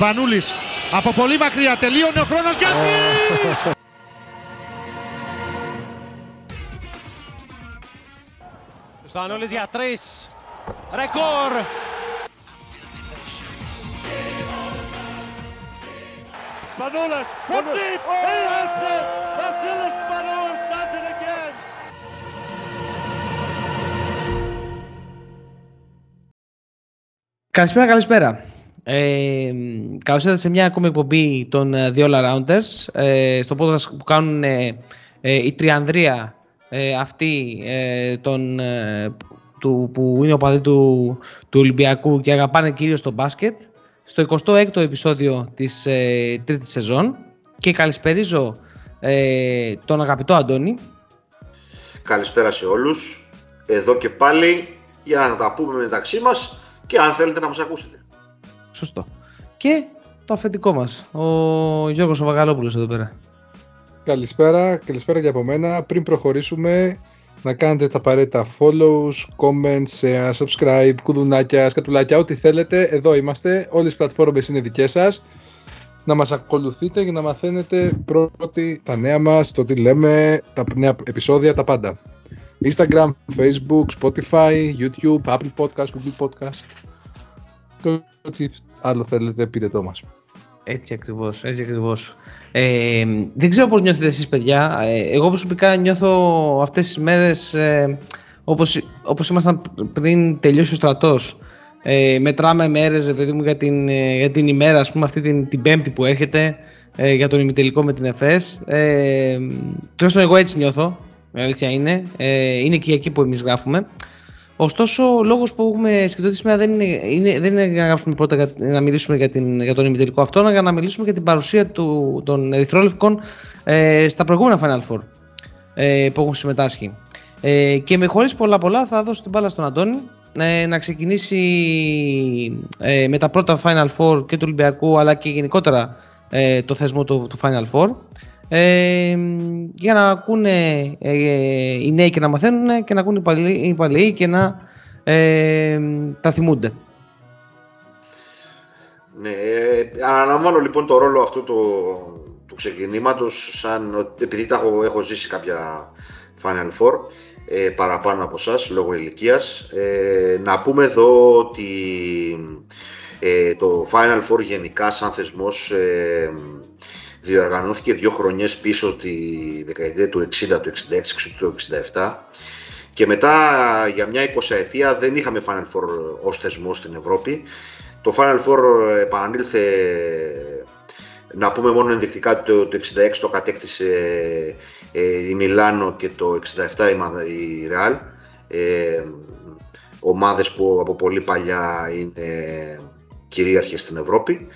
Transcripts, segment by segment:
Σπανούλης από πολύ μακριά τελείωνε ο χρόνος για Σπανούλης για τρεις. Ρεκόρ. Manolas from deep. He hits it. Vasilis Manolas does it again. Καλησπέρα, καλησπέρα. Ε, καλώς ήρθατε σε μια ακόμη εκπομπή των ε, The All Arounders ε, στο podcast που κάνουν ε, ε, η Τριανδρία ε, αυτή ε, τον, ε, του, που είναι ο παδί του, του Ολυμπιακού και αγαπάνε κυρίως το μπάσκετ στο 26ο επεισόδιο της ε, τρίτης σεζόν και καλησπερίζω ε, τον αγαπητό Αντώνη. Καλησπέρα σε όλους. Εδώ και πάλι για να τα πούμε μεταξύ μας και αν θέλετε να μας ακούσετε. Σωστό. Και το αφεντικό μας, ο Γιώργος Βαγαλόπουλος εδώ πέρα. Καλησπέρα, καλησπέρα και από μένα. Πριν προχωρήσουμε, να κάνετε τα απαραίτητα follows, comments, share, subscribe, κουδουνάκια, σκατουλάκια, ό,τι θέλετε. Εδώ είμαστε. Όλες οι πλατφόρμες είναι δικές σας. Να μας ακολουθείτε για να μαθαίνετε πρώτοι τα νέα μας, το τι λέμε, τα νέα επεισόδια, τα πάντα. Instagram, Facebook, Spotify, YouTube, Apple Podcast, Google Podcast. Το ό,τι άλλο θέλετε πείτε το μας. Έτσι ακριβώς, έτσι ακριβώς. Ε, δεν ξέρω πώς νιώθετε εσείς παιδιά. Ε, εγώ προσωπικά νιώθω αυτές τις μέρες ε, όπως, όπως ήμασταν πριν τελειώσει ο στρατός. Ε, μετράμε μέρες ρε παιδί μου, για, την, ε, για την ημέρα, ας πούμε αυτή την, την πέμπτη που έρχεται ε, για τον ημιτελικό με την ΕΦΕΣ. Ε, τουλάχιστον εγώ έτσι νιώθω, η αλήθεια είναι. Ε, είναι και εκεί που εμείς γράφουμε. Ωστόσο, ο λόγος που έχουμε σκεφτεί σήμερα δεν είναι, είναι, δεν είναι να, γράψουμε πρώτα, για- να μιλήσουμε για, την, για τον ημιτελικό αυτό, αλλά για να μιλήσουμε για την παρουσία του, των Ερυθρόλευκων ε, στα προηγούμενα Final Four ε, που έχουν συμμετάσχει. Ε, και με χωρίς πολλά πολλά θα δώσω την μπάλα στον Αντώνη ε, να ξεκινήσει ε, με τα πρώτα Final Four και του Ολυμπιακού αλλά και γενικότερα ε, το θεσμό του, του Final Four ε, για να ακούνε ε, οι νέοι και να μαθαίνουν και να ακούνε οι παλαιοί, οι παλαιοί και να ε, τα θυμούνται. Ναι, ε, αναλαμβάνω λοιπόν το ρόλο αυτού του, του ξεκινήματος σαν, ότι- επειδή τα έχω, έχω ζήσει κάποια Final Four ε, παραπάνω από εσά λόγω ηλικίας ε, να πούμε εδώ ότι ε, το Final Four γενικά σαν θεσμός ε, διοργανώθηκε δύο χρονιές πίσω τη δεκαετία του 60, του 66 και του 67 και μετά για μια 20 ετία δεν είχαμε Final Four ως θεσμό στην Ευρώπη. Το Final Four επανήλθε, να πούμε μόνο ενδεικτικά, το, το 66 το κατέκτησε ε, η Μιλάνο και το 67 η, Μα- η Real. Ε, ομάδες που από πολύ παλιά είναι κυρίαρχες στην Ευρώπη.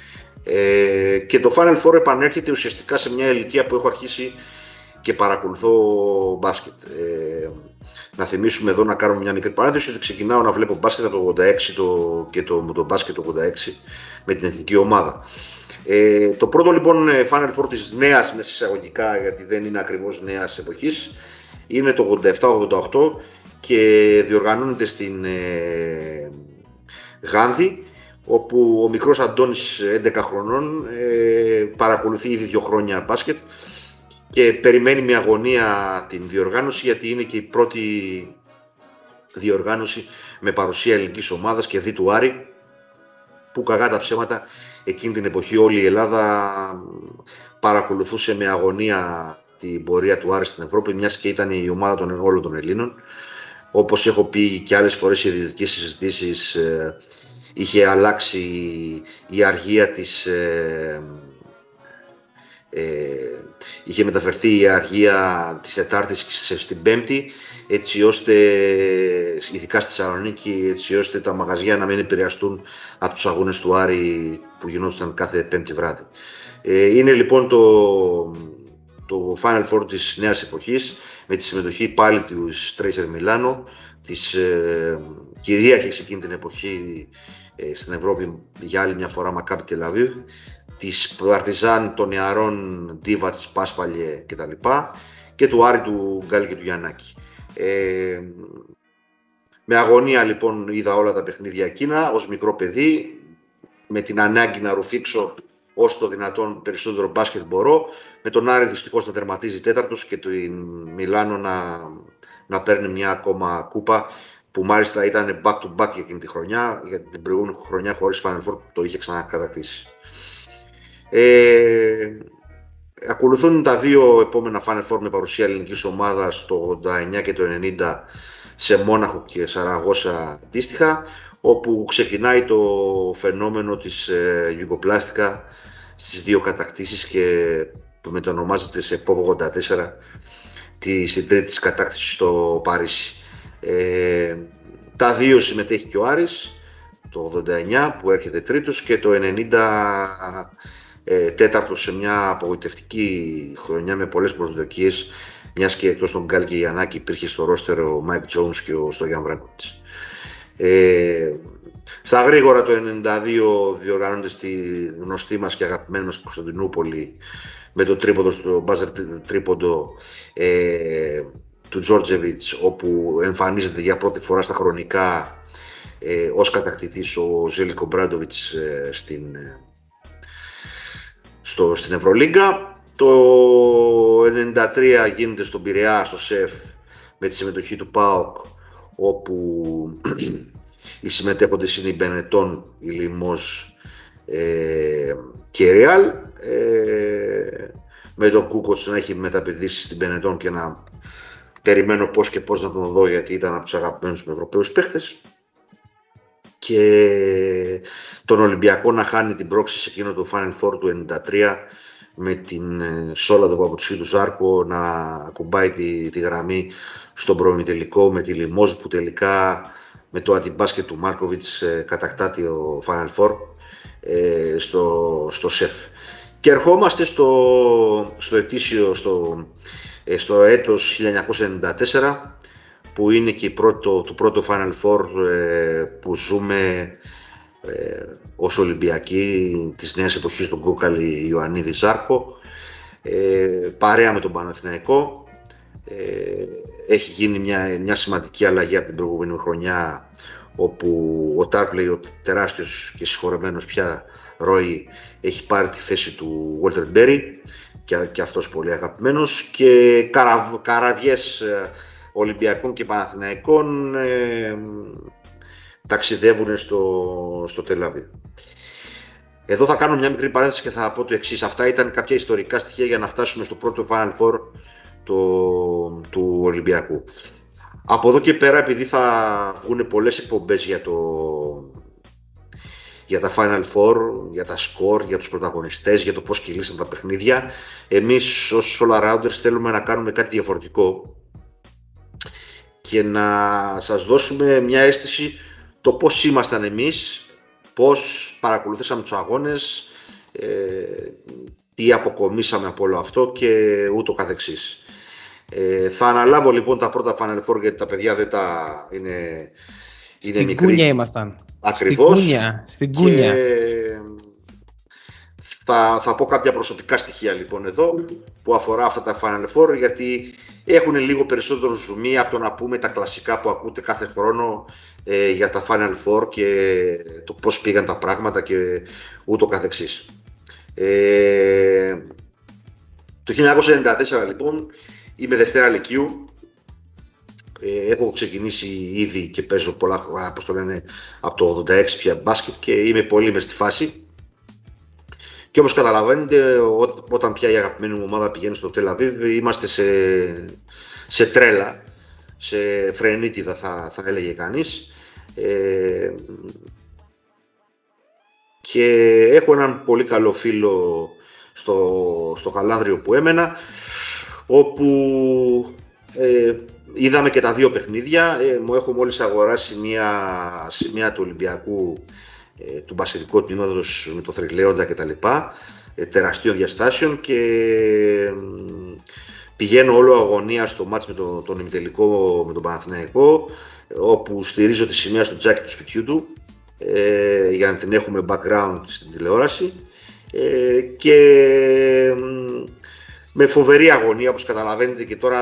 Ε, και το Final Four επανέρχεται ουσιαστικά σε μια ηλικία που έχω αρχίσει και παρακολουθώ μπάσκετ. Ε, να θυμίσουμε εδώ να κάνουμε μια μικρή παράδοση ότι ξεκινάω να βλέπω μπάσκετ από το 86 το, και το, το μπάσκετ το 86 με την εθνική ομάδα. Ε, το πρώτο λοιπόν ε, Final Four της νέας μέσα εισαγωγικά γιατί δεν είναι ακριβώς νέας εποχής είναι το 87-88 και διοργανώνεται στην ε, Γάνδη όπου ο μικρός Αντώνης 11 χρονών ε, παρακολουθεί ήδη δύο χρόνια μπάσκετ και περιμένει με αγωνία την διοργάνωση γιατί είναι και η πρώτη διοργάνωση με παρουσία ελληνικής ομάδας και δι του Άρη που καγά τα ψέματα εκείνη την εποχή όλη η Ελλάδα παρακολουθούσε με αγωνία την πορεία του Άρη στην Ευρώπη μιας και ήταν η ομάδα των όλων των Ελλήνων. Όπως έχω πει και άλλες φορές σε ιδιωτικές συζητήσεις ε, είχε αλλάξει η αργία της ε, ε, είχε μεταφερθεί η αργία της Τετάρτης σε- στην Πέμπτη έτσι ώστε, ειδικά στη Θεσσαλονίκη, έτσι ώστε τα μαγαζιά να μην επηρεαστούν από τους αγώνες του Άρη που γινόταν κάθε Πέμπτη βράδυ. Ε, είναι λοιπόν το, το Final Four της νέας εποχής με τη συμμετοχή πάλι του Tracer Μιλάνο, της ε, κυρίαρχης εκείνη την εποχή ε, στην Ευρώπη για άλλη μια φορά Μακάπη Τελαβίβ, της Παρτιζάν των νεαρών Ντίβατς, Πάσπαλιε κτλ. και του Άρη του Γκάλη και του Γιαννάκη. Ε, με αγωνία λοιπόν είδα όλα τα παιχνίδια εκείνα ως μικρό παιδί με την ανάγκη να ρουφήξω όσο το δυνατόν περισσότερο μπάσκετ μπορώ. Με τον Άρη δυστυχώς να τερματίζει τέταρτος και την Μιλάνο να, να παίρνει μια ακόμα κούπα που μάλιστα ήταν back to back για εκείνη τη χρονιά, γιατί την προηγούμενη χρονιά χωρίς Final Four το είχε ξανακατακτήσει. Ε, ακολουθούν τα δύο επόμενα Final Four με παρουσία ελληνικής ομάδας το 89 και το 90 σε Μόναχο και Σαραγώσα αντίστοιχα, όπου ξεκινάει το φαινόμενο της ε, Ιουγκοπλάστικα στις δύο κατακτήσεις και που μετονομάζεται σε ΠΟΠ 84 τη, στην τρίτη της κατάκτησης στο Παρίσι. Ε, τα δύο συμμετέχει και ο Άρης, το 89 που έρχεται τρίτος και το 90 ε, τέταρτος σε μια απογοητευτική χρονιά με πολλές προσδοκίες μιας και εκτός των Γκάλη και Γιαννάκη υπήρχε στο ρόστερ ο Μάικ Τζόουνς και ο Στόγιαν Βράνκοβιτς. Ε, στα γρήγορα το 92 διοργανώνεται στη γνωστή μας και αγαπημένη μας Κωνσταντινούπολη με το τρίποντο στο buzzer τρίποντο ε, του Τζόρτζεβιτς όπου εμφανίζεται για πρώτη φορά στα χρονικά ε, ως κατακτητής ο Ζέλικο Ομπράντοβιτς ε, στην, ε, στο, στην Ευρωλίγκα. Το 93 γίνεται στον Πειραιά, στο ΣΕΦ, με τη συμμετοχή του ΠΑΟΚ, όπου οι συμμετέχοντες είναι η Μπενετών, η Λιμός ε, και η Ρεάλ. Ε, με τον Κούκοτς να έχει μεταπηδήσει στην Μπενετών και να περιμένω πώς και πώς να τον δω γιατί ήταν από τους αγαπημένους με Ευρωπαίους παίχτες και τον Ολυμπιακό να χάνει την πρόξη σε εκείνο το Final Four του 93 με την ε, Σόλα του Παπουτσί του Ζάρκο να ακουμπάει τη, τη γραμμή στον προμητελικό με τη Λιμόζ που τελικά με το αντιμπάσκετ του Μάρκοβιτς ε, κατακτάται ο Final Four ε, στο, στο ΣΕΦ. Και ερχόμαστε στο, στο ετήσιο, στο, ε, στο έτος 1994 που είναι και πρώτο, το πρώτο Final Four ε, που ζούμε ε, ως Ολυμπιακοί της νέας εποχής του Γκούκαλη Ιωαννίδη Ζάρκο ε, παρέα με τον Παναθηναϊκό. Ε, έχει γίνει μια, μια σημαντική αλλαγή από την προηγούμενη χρονιά όπου ο Τάρπλεϊ, ο τεράστιος και συγχωρεμένος πια Ρόι έχει πάρει τη θέση του Walter Berry και, και αυτός πολύ αγαπημένος και καραβ, καραβιές ε, Ολυμπιακών και Παναθηναϊκών ε, ταξιδεύουν στο, στο Τελαβή. Εδώ θα κάνω μια μικρή παρένθεση και θα πω το εξής. Αυτά ήταν κάποια ιστορικά στοιχεία για να φτάσουμε στο πρώτο Final Four το, του Ολυμπιακού. Από εδώ και πέρα, επειδή θα βγουν πολλές εκπομπές για, το, για τα Final Four, για τα score, για τους πρωταγωνιστές, για το πώς κυλήσαν τα παιχνίδια, εμείς ως All Arounders θέλουμε να κάνουμε κάτι διαφορετικό και να σας δώσουμε μια αίσθηση το πώς ήμασταν εμείς, πώς παρακολουθήσαμε τους αγώνες, ε, τι αποκομίσαμε από όλο αυτό και ούτω καθεξής. Ε, θα αναλάβω λοιπόν τα πρώτα Final Four γιατί τα παιδιά δεν τα είναι, είναι Στην μικρή. κούνια ήμασταν. Ακριβώς. Στην κούνια. Στην κούνια. Και θα, θα πω κάποια προσωπικά στοιχεία λοιπόν εδώ που αφορά αυτά τα Final Four γιατί έχουν λίγο περισσότερο ζουμί από το να πούμε τα κλασικά που ακούτε κάθε χρόνο ε, για τα Final Four και το πώς πήγαν τα πράγματα και ούτω καθεξής. Ε, το 1994 λοιπόν είμαι Δευτέρα Λυκείου. Ε, έχω ξεκινήσει ήδη και παίζω πολλά, όπως το λένε, από το 86 πια μπάσκετ και είμαι πολύ μες στη φάση. Και όπως καταλαβαίνετε, ό, όταν πια η αγαπημένη μου ομάδα πηγαίνει στο Τελαβίβ, είμαστε σε, σε τρέλα, σε φρενίτιδα θα, θα έλεγε κανείς. Ε, και έχω έναν πολύ καλό φίλο στο, στο Χαλάνδριο που έμενα, όπου ε, είδαμε και τα δύο παιχνίδια. Ε, μου έχω μόλις αγοράσει μια σημαία του Ολυμπιακού ε, του μπασχετικού τμήματος με το Θρυλέοντα κτλ. Ε, τεραστίων διαστάσεων και πηγαίνω όλο αγωνία στο μάτς με το, τον ημιτελικό με τον Παναθηναϊκό όπου στηρίζω τη σημαία στο τζάκι του σπιτιού του ε, για να την έχουμε background στην τηλεόραση ε, και με φοβερή αγωνία όπως καταλαβαίνετε και τώρα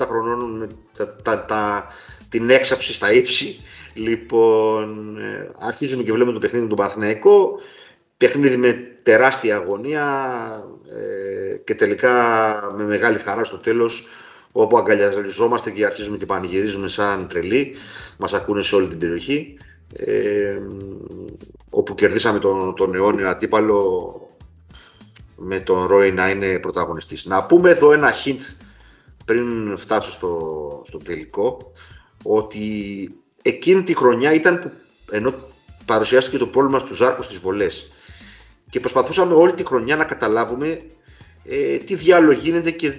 17 χρονών τα, τα, τα, την έξαψη στα ύψη Λοιπόν, ε, αρχίζουμε και βλέπουμε το παιχνίδι με τον Παναθηναϊκό. Παιχνίδι με τεράστια αγωνία ε, και τελικά με μεγάλη χαρά στο τέλος όπου αγκαλιαζόμαστε και αρχίζουμε και πανηγυρίζουμε σαν τρελοί. Μας ακούνε σε όλη την περιοχή. Ε, όπου κερδίσαμε τον, τον αιώνιο αντίπαλο με τον Ρόι να είναι πρωταγωνιστής. Να πούμε εδώ ένα hint πριν φτάσω στο, στο τελικό ότι εκείνη τη χρονιά ήταν που ενώ παρουσιάστηκε το πρόβλημα στους Ζάρκους στις βολές. Και προσπαθούσαμε όλη τη χρονιά να καταλάβουμε ε, τι διάλογο γίνεται και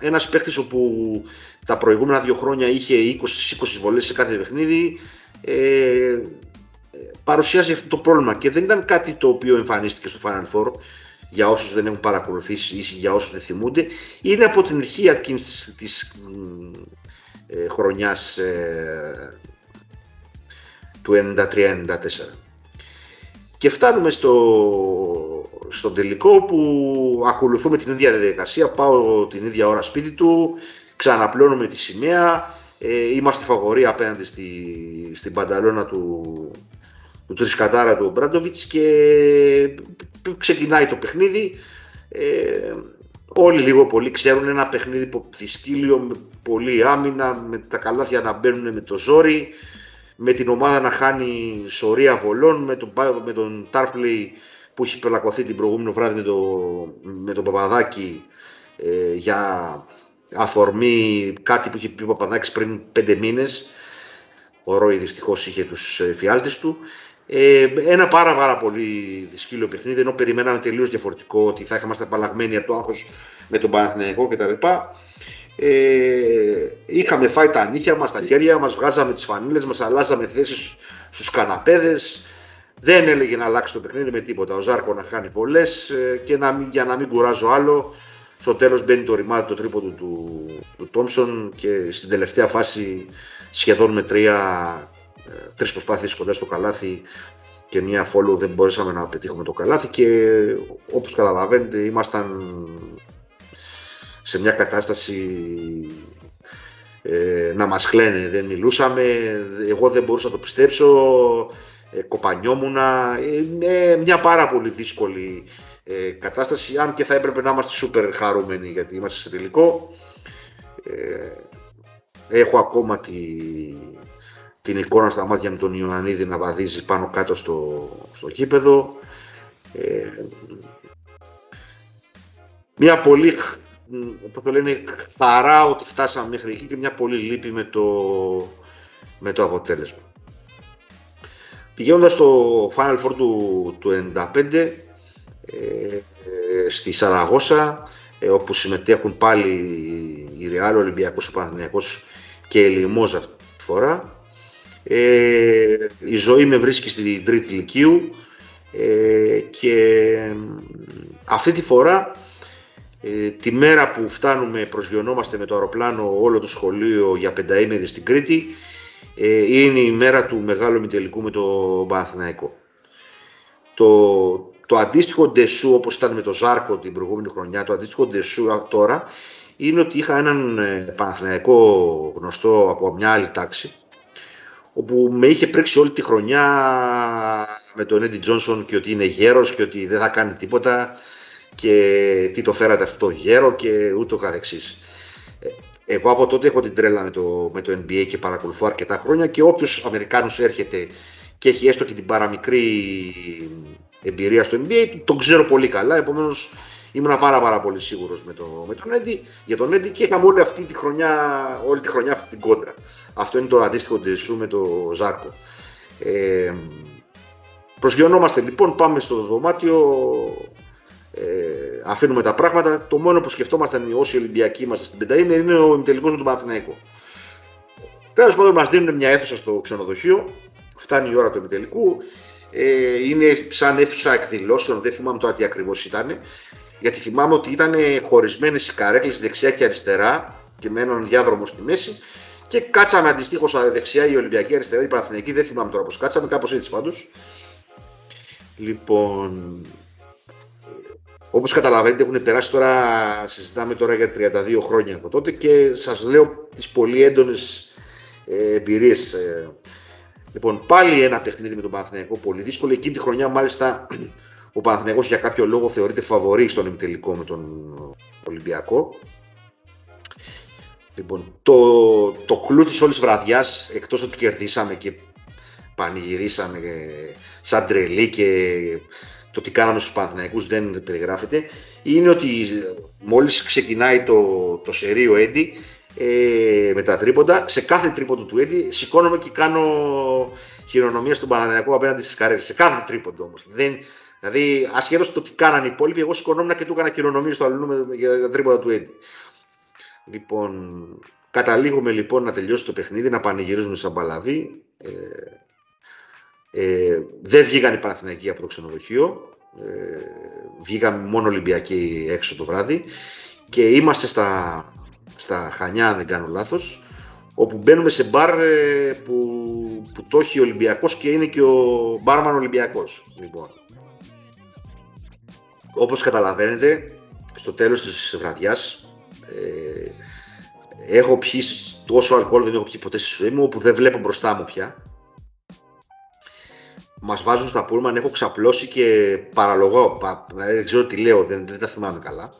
ένας παίχτης όπου τα προηγούμενα δύο χρόνια είχε 20-20 βολές σε κάθε παιχνίδι ε, παρουσιάζει αυτό το πρόβλημα. Και δεν ήταν κάτι το οποίο εμφανίστηκε στο Final Four για όσους δεν έχουν παρακολουθήσει ή για όσους δεν θυμούνται είναι από την αρχή εκείνης της, της ε, χρονιάς ε, του 93-94 και φτάνουμε στο, στο τελικό που ακολουθούμε την ίδια διαδικασία πάω την ίδια ώρα σπίτι του ξαναπλώνουμε τη σημαία ε, είμαστε φαβοροί απέναντι στη, στην πανταλώνα του, του Τρισκατάρα του Μπράντοβιτς και ξεκινάει το παιχνίδι. Ε, όλοι λίγο πολύ ξέρουν ένα παιχνίδι δυσκύλιο με πολλή άμυνα, με τα καλάθια να μπαίνουν με το ζόρι, με την ομάδα να χάνει σωρία βολών, με τον, με τον Τάρπλεϊ που έχει πελακωθεί την προηγούμενη βράδυ με, το, με τον Παπαδάκη ε, για αφορμή κάτι που είχε πει ο Παπαδάκης πριν πέντε μήνες. Ο Ρόι δυστυχώς είχε τους ε, φιάλτες του. Ε, ένα πάρα πάρα πολύ δυσκύλιο παιχνίδι, ενώ περιμέναμε τελείως διαφορετικό ότι θα είχαμε απαλλαγμένοι από το άγχος με τον Παναθηναϊκό κτλ. Ε, είχαμε φάει τα νύχια μας, τα χέρια μας, βγάζαμε τις φανίλες μας, αλλάζαμε θέσεις στους καναπέδες. Δεν έλεγε να αλλάξει το παιχνίδι με τίποτα. Ο Ζάρκο να χάνει πολλές ε, και να, για να μην κουράζω άλλο, στο τέλος μπαίνει το ρημάδι το τρίποντο του, του Τόμψον και στην τελευταία φάση σχεδόν με τρία τρεις προσπάθειες κοντά στο καλάθι και μια follow δεν μπορέσαμε να πετύχουμε το καλάθι και όπως καταλαβαίνετε ήμασταν σε μια κατάσταση ε, να μας κλαίνε, δεν μιλούσαμε, εγώ δεν μπορούσα να το πιστέψω, ε, κοπανιόμουνα, ε, μια πάρα πολύ δύσκολη ε, κατάσταση, αν και θα έπρεπε να είμαστε σούπερ χαρούμενοι γιατί είμαστε σε τελικό. Ε, έχω ακόμα τη, την εικόνα στα μάτια με τον Ιωαννίδη να βαδίζει πάνω κάτω στο, στο κήπεδο. Ε, μια πολύ, όπως το λένε, χαρά ότι φτάσαμε μέχρι εκεί και μια πολύ λύπη με το, με το αποτέλεσμα. Πηγαίνοντας στο Final Four του, του 95, ε, στη Σαραγώσα, ε, όπου συμμετέχουν πάλι η Ρεάλ, ο Ολυμπιακός, ο Παναθηναϊκός και η Λιμόζα αυτή τη φορά. Ε, η ζωή με βρίσκει στην τρίτη ηλικίου ε, και αυτή τη φορά ε, τη μέρα που φτάνουμε προσγειωνόμαστε με το αεροπλάνο όλο το σχολείο για πενταήμερη στην Κρήτη ε, είναι η μέρα του μεγάλου μητελικού με το Παναθηναϊκό. Το, το αντίστοιχο ντεσού όπως ήταν με το Ζάρκο την προηγούμενη χρονιά, το αντίστοιχο ντεσού τώρα είναι ότι είχα έναν Παναθηναϊκό γνωστό από μια άλλη τάξη όπου με είχε πρίξει όλη τη χρονιά με τον Έντι Τζόνσον και ότι είναι γέρος και ότι δεν θα κάνει τίποτα και τι το φέρατε αυτό το γέρο και ούτω καθεξής. Ε, εγώ από τότε έχω την τρέλα με το, με το NBA και παρακολουθώ αρκετά χρόνια και όποιος Αμερικάνος έρχεται και έχει έστω και την παραμικρή εμπειρία στο NBA, τον ξέρω πολύ καλά, επομένως ήμουν πάρα, πάρα πολύ σίγουρος με, το, με τον Έντι, για τον Έντι και είχαμε όλη αυτή τη χρονιά, όλη τη χρονιά αυτή την κόντρα. Αυτό είναι το αντίστοιχο ντεσού με το Ζάρκο. Ε, προσγειωνόμαστε λοιπόν, πάμε στο δωμάτιο, ε, αφήνουμε τα πράγματα. Το μόνο που σκεφτόμασταν όσοι Ολυμπιακοί είμαστε στην πενταήμερη είναι ο τελικό με τον Παναθηναϊκό. Τέλος πάντων, μας δίνουν μια αίθουσα στο ξενοδοχείο. Φτάνει η ώρα του επιτελικού. Ε, είναι σαν αίθουσα εκδηλώσεων, δεν θυμάμαι τώρα τι ακριβώς ήταν. Γιατί θυμάμαι ότι ήταν χωρισμένες οι καρέκλες δεξιά και αριστερά και με έναν διάδρομο στη μέση και κάτσαμε αντιστοίχως δεξιά η Ολυμπιακή, αριστερά η Παναθηναϊκή. Δεν θυμάμαι τώρα πώς κάτσαμε, κάπως έτσι πάντως. Λοιπόν, όπως καταλαβαίνετε, έχουν περάσει τώρα, συζητάμε τώρα για 32 χρόνια από τότε και σας λέω τις πολύ έντονες εμπειρίες. Λοιπόν, πάλι ένα παιχνίδι με τον Παναθηναϊκό πολύ δύσκολο. Εκείνη τη χρονιά, μάλιστα, ο Παναθηναϊκός για κάποιο λόγο θεωρείται φαβορή στον ημιτελικό με τον Ολυμπιακό. Λοιπόν, το, το κλου της όλης βραδιάς, εκτός ότι κερδίσαμε και πανηγυρίσαμε ε, σαν τρελή και το τι κάναμε στους Παναθηναϊκούς δεν περιγράφεται, είναι ότι μόλις ξεκινάει το, το σερίο Έντι, ε, με τα τρίποντα, σε κάθε τρίποντο του Έντι σηκώνομαι και κάνω χειρονομία στον Παναθηναϊκό απέναντι στις καρέρες. Σε κάθε τρίποντο όμως. Δεν, δηλαδή, ασχέτως το τι κάνανε οι υπόλοιποι, εγώ σηκωνόμουν και του έκανα χειρονομία στο αλλού για τα τρίποντα του Έντι. Λοιπόν, καταλήγουμε λοιπόν να τελειώσει το παιχνίδι, να πανηγυρίζουμε σαν παλαβή. Ε, ε, δεν βγήκαν οι Παναθηναϊκοί από το ξενοδοχείο. Ε, βγήκαμε μόνο Ολυμπιακοί έξω το βράδυ και είμαστε στα, στα Χανιά, αν δεν κάνω λάθος, όπου μπαίνουμε σε μπαρ ε, που, που το έχει ο Ολυμπιακός και είναι και ο μπάρμαν Ολυμπιακός. Λοιπόν. Όπως καταλαβαίνετε, στο τέλος της βραδιάς ε, έχω πιει τόσο αλκοόλ δεν έχω πιει ποτέ στη ζωή μου όπου δεν βλέπω μπροστά μου πια. Μας βάζουν στα πούλμαν, έχω ξαπλώσει και παραλογώ, δηλαδή δεν ξέρω τι λέω, δεν, δεν τα θυμάμαι καλά.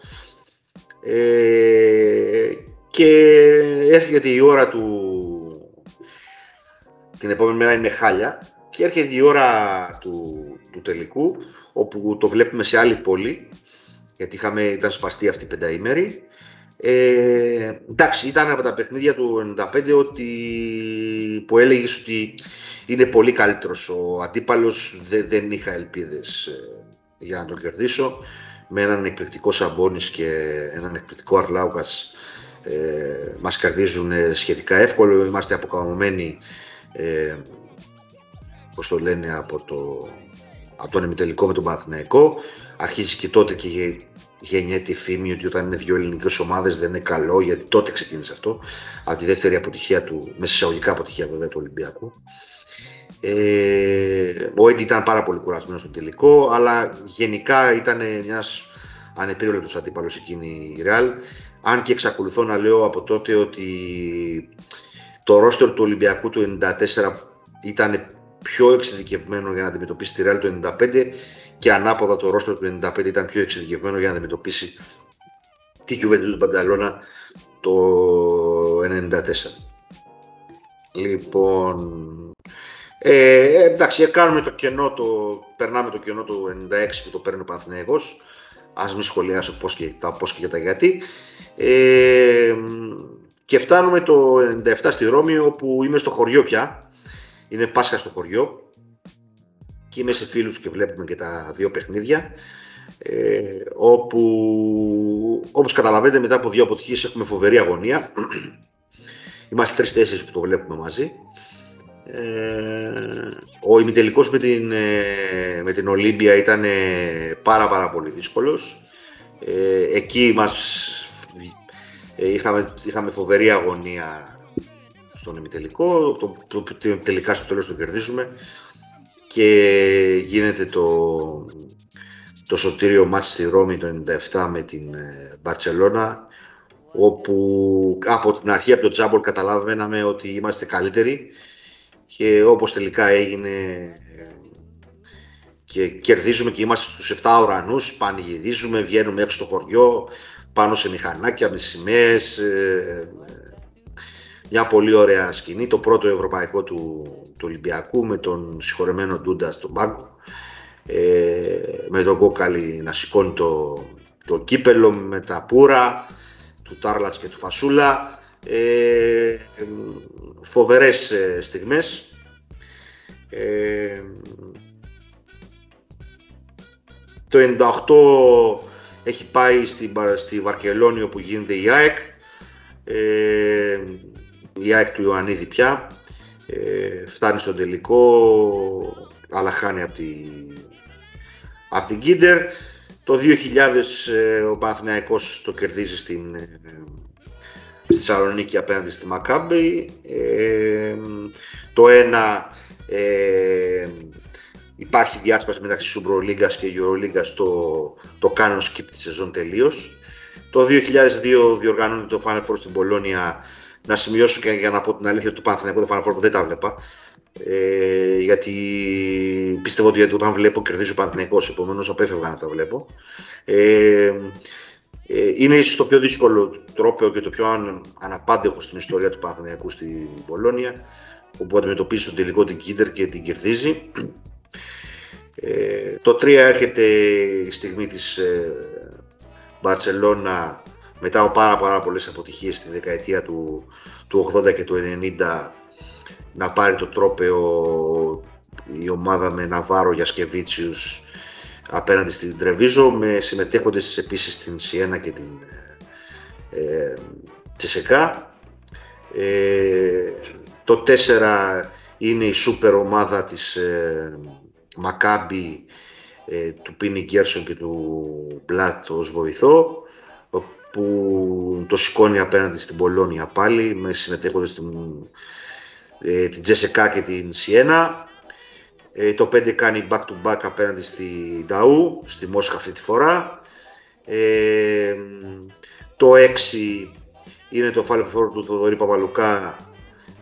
Ε, και έρχεται η ώρα του την επόμενη μέρα είναι χάλια και έρχεται η ώρα του, του τελικού όπου το βλέπουμε σε άλλη πόλη γιατί είχαμε, ήταν σπαστή αυτή η πενταήμερη ε, εντάξει, ήταν από τα παιχνίδια του 95 ότι, που έλεγες ότι είναι πολύ καλύτερος ο αντίπαλος, δεν, δεν είχα ελπίδες ε, για να τον κερδίσω. Με έναν εκπληκτικό Σαμπόνις και έναν εκπληκτικό Αρλάουκας ε, μας κερδίζουν σχετικά εύκολο, είμαστε αποκαμωμένοι ε, πώς το λένε από, το, από τον εμιτελικό με τον Παναθηναϊκό. Αρχίζει και τότε και γεννιέται η φήμη ότι όταν είναι δύο ελληνικές ομάδες δεν είναι καλό, γιατί τότε ξεκίνησε αυτό. Από τη δεύτερη αποτυχία του, με συσσαγωγικά αποτυχία βέβαια του Ολυμπιακού. Ε, ο Έντι ήταν πάρα πολύ κουρασμένος στο τελικό, αλλά γενικά ήταν μιας ανεπίρρολευτο αντίπαλος εκείνη η Ρεάλ. Αν και εξακολουθώ να λέω από τότε ότι το ρόστερ του Ολυμπιακού του 94 ήταν πιο εξειδικευμένο για να αντιμετωπίσει τη Ρεάλ του 95 και ανάποδα το ρόστρο του 95 ήταν πιο εξειδικευμένο για να αντιμετωπίσει τη Juventus του Πανταλώνα το 94. Λοιπόν, ε, εντάξει, κάνουμε το κενό, το, περνάμε το κενό του 96 που το παίρνει ο Παναθηναίγος. Ας μην σχολιάσω πώς και, τα πώς και για τα γιατί. Ε, και φτάνουμε το 97 στη Ρώμη όπου είμαι στο χωριό πια. Είναι Πάσχα στο χωριό και είμαι σε φίλους και βλέπουμε και τα δύο παιχνίδια ε, όπου όπως καταλαβαίνετε μετά από δύο αποτυχίες έχουμε φοβερή αγωνία. Είμαστε τρεις-τέσσερις που το βλέπουμε μαζί. Ε, ο ημιτελικός με την, ε, με την Ολύμπια ήταν πάρα πάρα πολύ δύσκολος. Ε, εκεί μας ε, είχαμε, είχαμε φοβερή αγωνία στον ημιτελικό το, το, το, τελικά στο τέλος το κερδίζουμε και γίνεται το, το σωτήριο μάτς στη Ρώμη το 97 με την Μπαρτσελώνα όπου από την αρχή από το Τζάμπολ καταλάβαιναμε ότι είμαστε καλύτεροι και όπως τελικά έγινε και κερδίζουμε και είμαστε στους 7 ουρανούς, πανηγυρίζουμε, βγαίνουμε έξω στο χωριό, πάνω σε μηχανάκια με σημαίες, ε, μια πολύ ωραία σκηνή, το πρώτο ευρωπαϊκό του, του Ολυμπιακού με τον συγχωρεμένο Ντούντα στον πάγκο. Ε, με τον Κόκαλη να σηκώνει το, το κύπελο με τα πουρα του Τάρλατς και του Φασούλα. Ε, φοβερές ε, στιγμές. Ε, το 98 έχει πάει στη, στη Βαρκελόνη όπου γίνεται η ΑΕΚ. Ε, η ΑΕΚ του Ιωαννίδη πια. Ε, φτάνει στον τελικό, αλλά χάνει από, τη, από την Κίντερ. Το 2000 ε, ο Παναθηναϊκός το κερδίζει στην, ε, στη Θεσσαλονίκη απέναντι στη Μακάμπη. Ε, το ένα ε, υπάρχει διάσπαση μεταξύ Σουμπρολίγκας και Euroligas το, το κάνουν skip της σεζόν τελείως. Το 2002 διοργανώνει το Final Four στην Πολώνια να σημειώσω και για να πω την αλήθεια του Παναθηναϊκού το Final Four που δεν τα βλέπα. Ε, γιατί πιστεύω ότι όταν βλέπω κερδίζει ο Παναθηναϊκός, επομένως απέφευγα να τα βλέπω. Ε, ε, είναι ίσως το πιο δύσκολο τρόπο και το πιο αν, αναπάντεχο στην ιστορία του Παναθηναϊκού στην Πολώνια, όπου αντιμετωπίζει τον τελικό την Κίντερ και την κερδίζει. Ε, το 3 έρχεται η στιγμή της ε, Μπαρτσελώνα μετά από πάρα, πάρα πολλές αποτυχίες στη δεκαετία του, του 80 και του 90 να πάρει το τρόπεο η ομάδα με Ναβάρο Γιασκεβίτσιους απέναντι στην Τρεβίζο με συμμετέχοντες επίσης στην Σιένα και την ε, Τσεσεκά. Ε, το 4 είναι η σούπερ ομάδα της ε, Μακάμπι ε, του Πίνι Γκέρσον και του Μπλάτ ως βοηθό που το σηκώνει απέναντι στην Πολώνια πάλι με συμμετέχοντες την, ε, την Τζεσεκά και την Σιένα. Ε, το 5 κάνει back to back απέναντι στη Νταού, στη Μόσχα αυτή τη φορά. Ε, το 6 είναι το Final Four του Θοδωρή Παπαλουκά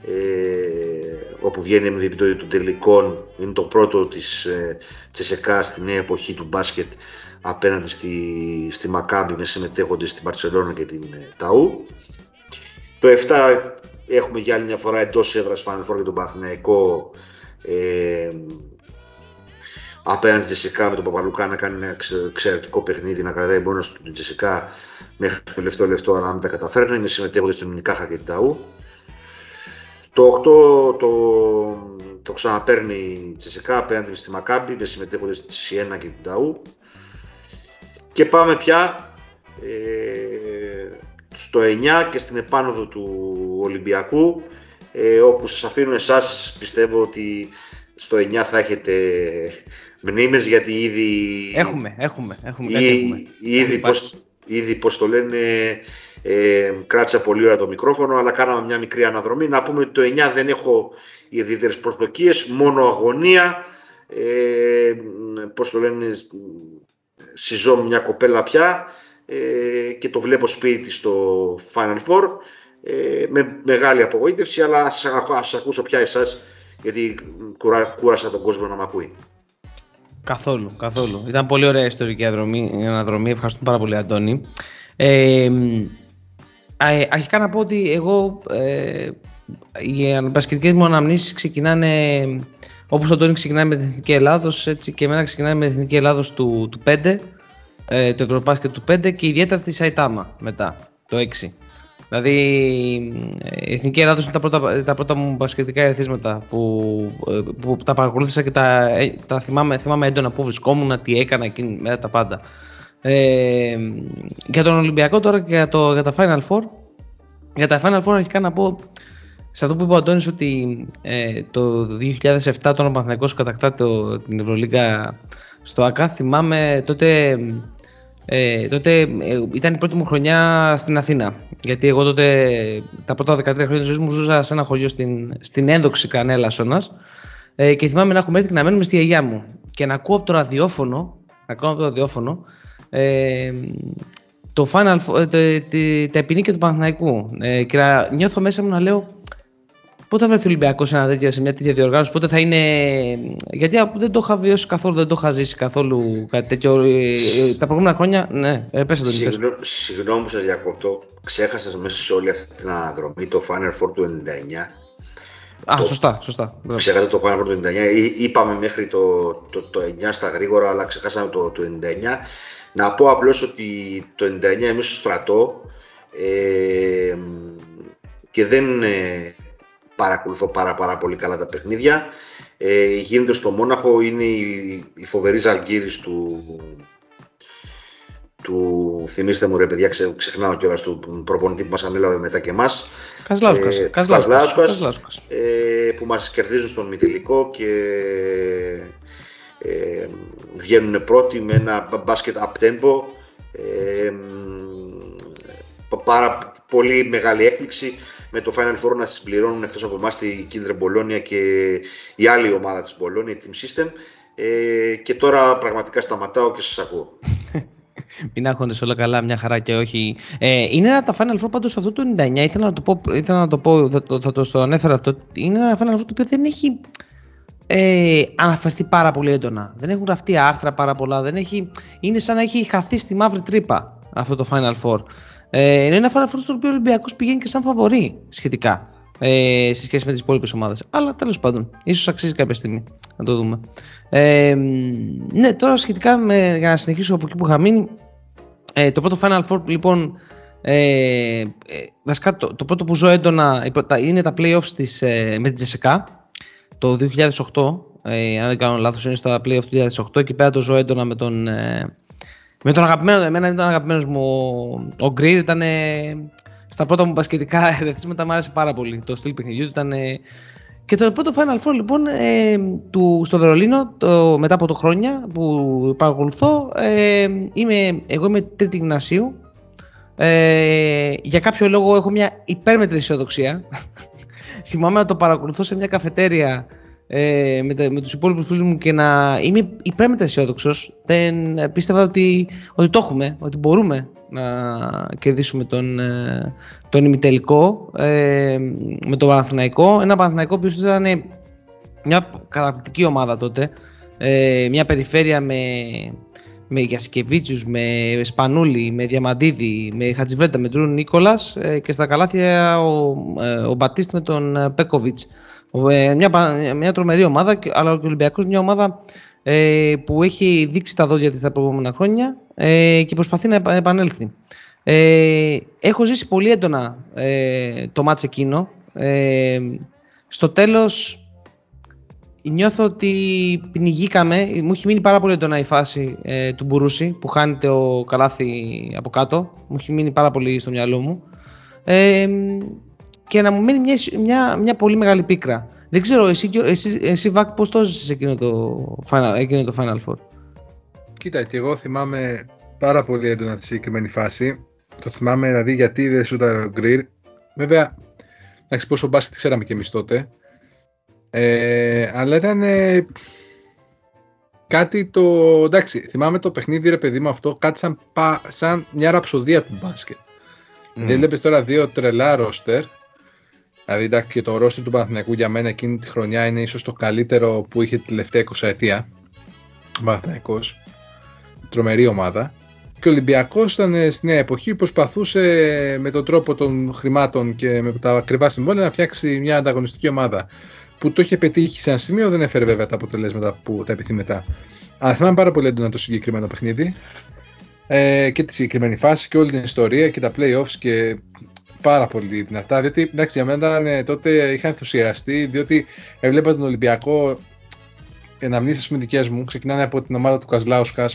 ε, όπου βγαίνει με επιτόριο των τελικών. Είναι το πρώτο της ε, Τσεσεκά στη νέα εποχή του μπάσκετ απέναντι στη, στη Μακάμπη με συμμετέχοντες στην Παρσελόνα και την ε, Ταού. Το 7 έχουμε για άλλη μια φορά εντός έδρας Final Four για τον Παθηναϊκό ε, απέναντι στη Τζεσικά με τον Παπαλουκά να κάνει ένα εξαιρετικό παιχνίδι, να κρατάει μόνο του την Τζεσικά μέχρι το τελευταίο λεπτό, αλλά να τα καταφέρνει. Είναι συμμετέχοντα στην Νικάχα και την Ταού. Το 8 το, το ξαναπαίρνει η Τσεσικά απέναντι στη Μακάμπη με συμμετέχοντα στη Σιένα και την Ταού. Και πάμε πια ε, στο 9 και στην επάνωδο του Ολυμπιακού. Ε, όπου σας αφήνω εσάς πιστεύω ότι στο 9 θα έχετε μνήμες γιατί ήδη... Έχουμε, έχουμε, έχουμε. Ή, Ήδη, πώς, ήδη πώς το λένε ε, κράτησα πολύ ώρα το μικρόφωνο αλλά κάναμε μια μικρή αναδρομή. Να πούμε ότι το 9 δεν έχω ιδιαίτερες προσδοκίες μόνο αγωνία. Ε, πώς το λένε συζώ μια κοπέλα πια ε, και το βλέπω σπίτι στο Final Four ε, με μεγάλη απογοήτευση, αλλά σας ακούσω πια εσάς, γιατί κουρα, κούρασα τον κόσμο να με ακούει. Καθόλου, καθόλου. Ήταν πολύ ωραία ιστορική αναδρομή. αναδρομή. Ευχαριστούμε πάρα πολύ, Αντώνη. Ε, αρχικά να πω ότι εγώ ε, οι μπασκετικές μου αναμνήσεις ξεκινάνε όπως ο Αντώνη ξεκινάει με την Εθνική Ελλάδος έτσι και εμένα ξεκινάει με την Εθνική Ελλάδος του, του 5 ε, το Ευρωπάσκετ του 5 και ιδιαίτερα τη Σαϊτάμα μετά το 6 Δηλαδή η Εθνική Ελλάδα είναι τα πρώτα, τα πρώτα μου μπασκετικά ερεθίσματα που, που τα παρακολούθησα και τα, τα θυμάμαι, θυμάμαι έντονα που βρισκόμουν, τι έκανα εκείνη μέρα τα πάντα. Ε, για τον Ολυμπιακό τώρα και για, το, για τα Final Four. Για τα Final Four αρχικά να πω σε αυτό που είπε ο Αντώνης ότι ε, το 2007 όταν ο Παναθηναϊκός κατακτά το, την Ευρωλίγκα στο ΑΚΑ θυμάμαι τότε ε, τότε ε, ήταν η πρώτη μου χρονιά στην Αθήνα. Γιατί εγώ τότε τα πρώτα 13 χρόνια της ζωής μου ζούσα σε ένα χωριό στην, στην ένδοξη Κανέλα Σόνας. Ε, και θυμάμαι να έχουμε έρθει και να μένουμε στη γιαγιά μου. Και να ακούω από το ραδιόφωνο, να ακούω από το ραδιόφωνο ε, το Final, ε, τα επινίκια του Παναθηναϊκού. Ε, και να νιώθω μέσα μου να λέω Πότε θα βρεθεί ο Ολυμπιακός σε, ένα σε μια τέτοια διοργάνωση, πότε θα είναι. Γιατί δεν το είχα βιώσει καθόλου, δεν το είχα ζήσει καθόλου κάτι τέτοιο. Ε, ε, τα προηγούμενα χρόνια, ναι, ε, πέσα το Συγγνώ, Συγγνώμη που σα διακόπτω. Ξέχασα μέσα σε όλη αυτή την αναδρομή το Final Four του 99. Α, το... σωστά, σωστά. Ξέχασα το Final Four του 99. Είπαμε μέχρι το, το, το 9 στα γρήγορα, αλλά ξεχάσαμε το, το 99. Να πω απλώς ότι το 99 εμεί στο στρατό ε, και δεν παρακολουθώ πάρα, πάρα πολύ καλά τα παιχνίδια. Ε, γίνεται στο Μόναχο, είναι η, η φοβερή Ζαλγκύρης του, του θυμίστε μου ρε παιδιά, ξε, ξεχνάω κιόλας του προπονητή που μας ανέλαβε μετά και εμάς. Κασλάουσκας, ε, Κασλάουσκας, ε, που μας κερδίζουν στον μητελικό και ε, βγαίνουν πρώτοι με ένα μπάσκετ up tempo. Ε, πάρα πολύ μεγάλη έκπληξη με το Final Four να συμπληρώνουν εκτός από εμάς τη Kindred Bologna και η άλλη ομάδα της Bologna, η Team System. Ε, και τώρα πραγματικά σταματάω και σας ακούω. Μην άγχονται όλα καλά, μια χαρά και όχι. Ε, είναι ένα τα Final Four πάντως αυτό το 99, ήθελα να το πω, ήθελα να το πω θα, το, θα το στο ανέφερα αυτό, είναι ένα Final Four το οποίο δεν έχει ε, αναφερθεί πάρα πολύ έντονα. Δεν έχουν γραφτεί άρθρα πάρα πολλά. Δεν έχει, είναι σαν να έχει χαθεί στη μαύρη τρύπα αυτό το Final Four. Ε, είναι ένα Final Four στο οποίο ο Ολυμπιακός πηγαίνει και σαν φαβορή σχετικά ε, σε σχέση με τις υπόλοιπες ομάδες. Αλλά τέλος πάντων, ίσως αξίζει κάποια στιγμή να το δούμε. Ε, ναι, τώρα σχετικά με, για να συνεχίσω από εκεί που είχα μείνει, ε, το πρώτο Final Four λοιπόν ε, ε, βασικά το, το, πρώτο που ζω έντονα είναι τα playoffs της, ε, με την Τζεσεκά το 2008 ε, αν δεν κάνω λάθος είναι στο playoff του 2008 εκεί πέρα το ζω έντονα με τον, ε, με τον αγαπημένο εμένα ήταν αγαπημένος μου. Ο, ο Γκριν ήταν στα πρώτα μου μπασκετικά ερεθίσματα μου άρεσε πάρα πολύ. Το στυλ παιχνιδιού ήταν και το πρώτο Final Four λοιπόν ε, του, στο Βερολίνο το, μετά από το χρόνια που παρακολουθώ ε, είμαι, εγώ είμαι τρίτη γυμνασίου. Ε, για κάποιο λόγο έχω μια υπέρμετρη αισιοδοξία. Θυμάμαι να το παρακολουθώ σε μια καφετέρια ε, με, με τους υπόλοιπους φίλους μου και να είμαι υπέρμετρα αισιόδοξος. Δεν πίστευα ότι, ότι το έχουμε, ότι μπορούμε να κερδίσουμε τον, ε, τον ημιτελικό ε, με τον Παναθηναϊκό. Ένα Παναθηναϊκό που ήταν μια καταπληκτική ομάδα τότε. Ε, μια περιφέρεια με με Γιασκεβίτσιους, με Σπανούλη, με Διαμαντίδη, με Χατζιβέντα, με Ντρούν Νίκολας ε, και στα καλάθια ο, ε, ο Μπατίστ με τον ε, Πέκοβιτς. Μια, μια τρομερή ομάδα, αλλά ο Ολυμπιακός μια ομάδα ε, που έχει δείξει τα δόντια της τα προηγούμενα χρόνια ε, και προσπαθεί να επανέλθει. Ε, έχω ζήσει πολύ έντονα το μάτς εκείνο. στο τέλος νιώθω ότι πνιγήκαμε. Μου έχει μείνει πάρα πολύ έντονα η φάση ε, του Μπουρούση που χάνεται ο καλάθι από κάτω. Μου έχει μείνει πάρα πολύ στο μυαλό μου. Ε, και να μου μείνει μια, μια, μια πολύ μεγάλη πίκρα. Δεν ξέρω, εσύ, εσύ, εσύ Βάκ, πώς το ζήσεις εκείνο το, final, εκείνο το Final Four; Κοίτα, και εγώ θυμάμαι πάρα πολύ έντονα τη συγκεκριμένη φάση. Το θυμάμαι δηλαδή γιατί δεν σου ο Γκριν. Βέβαια, εντάξει, πόσο μπάσκετ ξέραμε και εμείς τότε. Ε, αλλά ήταν ε, κάτι το. Εντάξει, θυμάμαι το παιχνίδι, ρε παιδί μου, αυτό κάτι σαν, σαν μια ραψοδία του μπάσκετ. Mm. Δεν έβλεπε τώρα δύο τρελά ρόστερ. Δηλαδή, εντάξει, και το ρόστερ του Παναθηναϊκού για μένα εκείνη τη χρονιά είναι ίσως το καλύτερο που είχε τη τελευταία 20 ετία. Ο Παναθηναϊκός. Τρομερή ομάδα. Και ο Ολυμπιακός ήταν στην νέα εποχή προσπαθούσε με τον τρόπο των χρημάτων και με τα ακριβά συμβόλαια να φτιάξει μια ανταγωνιστική ομάδα που το είχε πετύχει σε ένα σημείο, δεν έφερε βέβαια τα αποτελέσματα που τα επιθυμητά. Αλλά θυμάμαι πάρα πολύ έντονα το συγκεκριμένο παιχνίδι ε, και τη συγκεκριμένη φάση και όλη την ιστορία και τα playoffs και πάρα πολύ δυνατά. Διότι εντάξει, για μένα ε, τότε είχα ενθουσιαστεί, διότι έβλεπα τον Ολυμπιακό αναμνήσεις με δικέ μου. Ξεκινάνε από την ομάδα του Κασλάουσκα.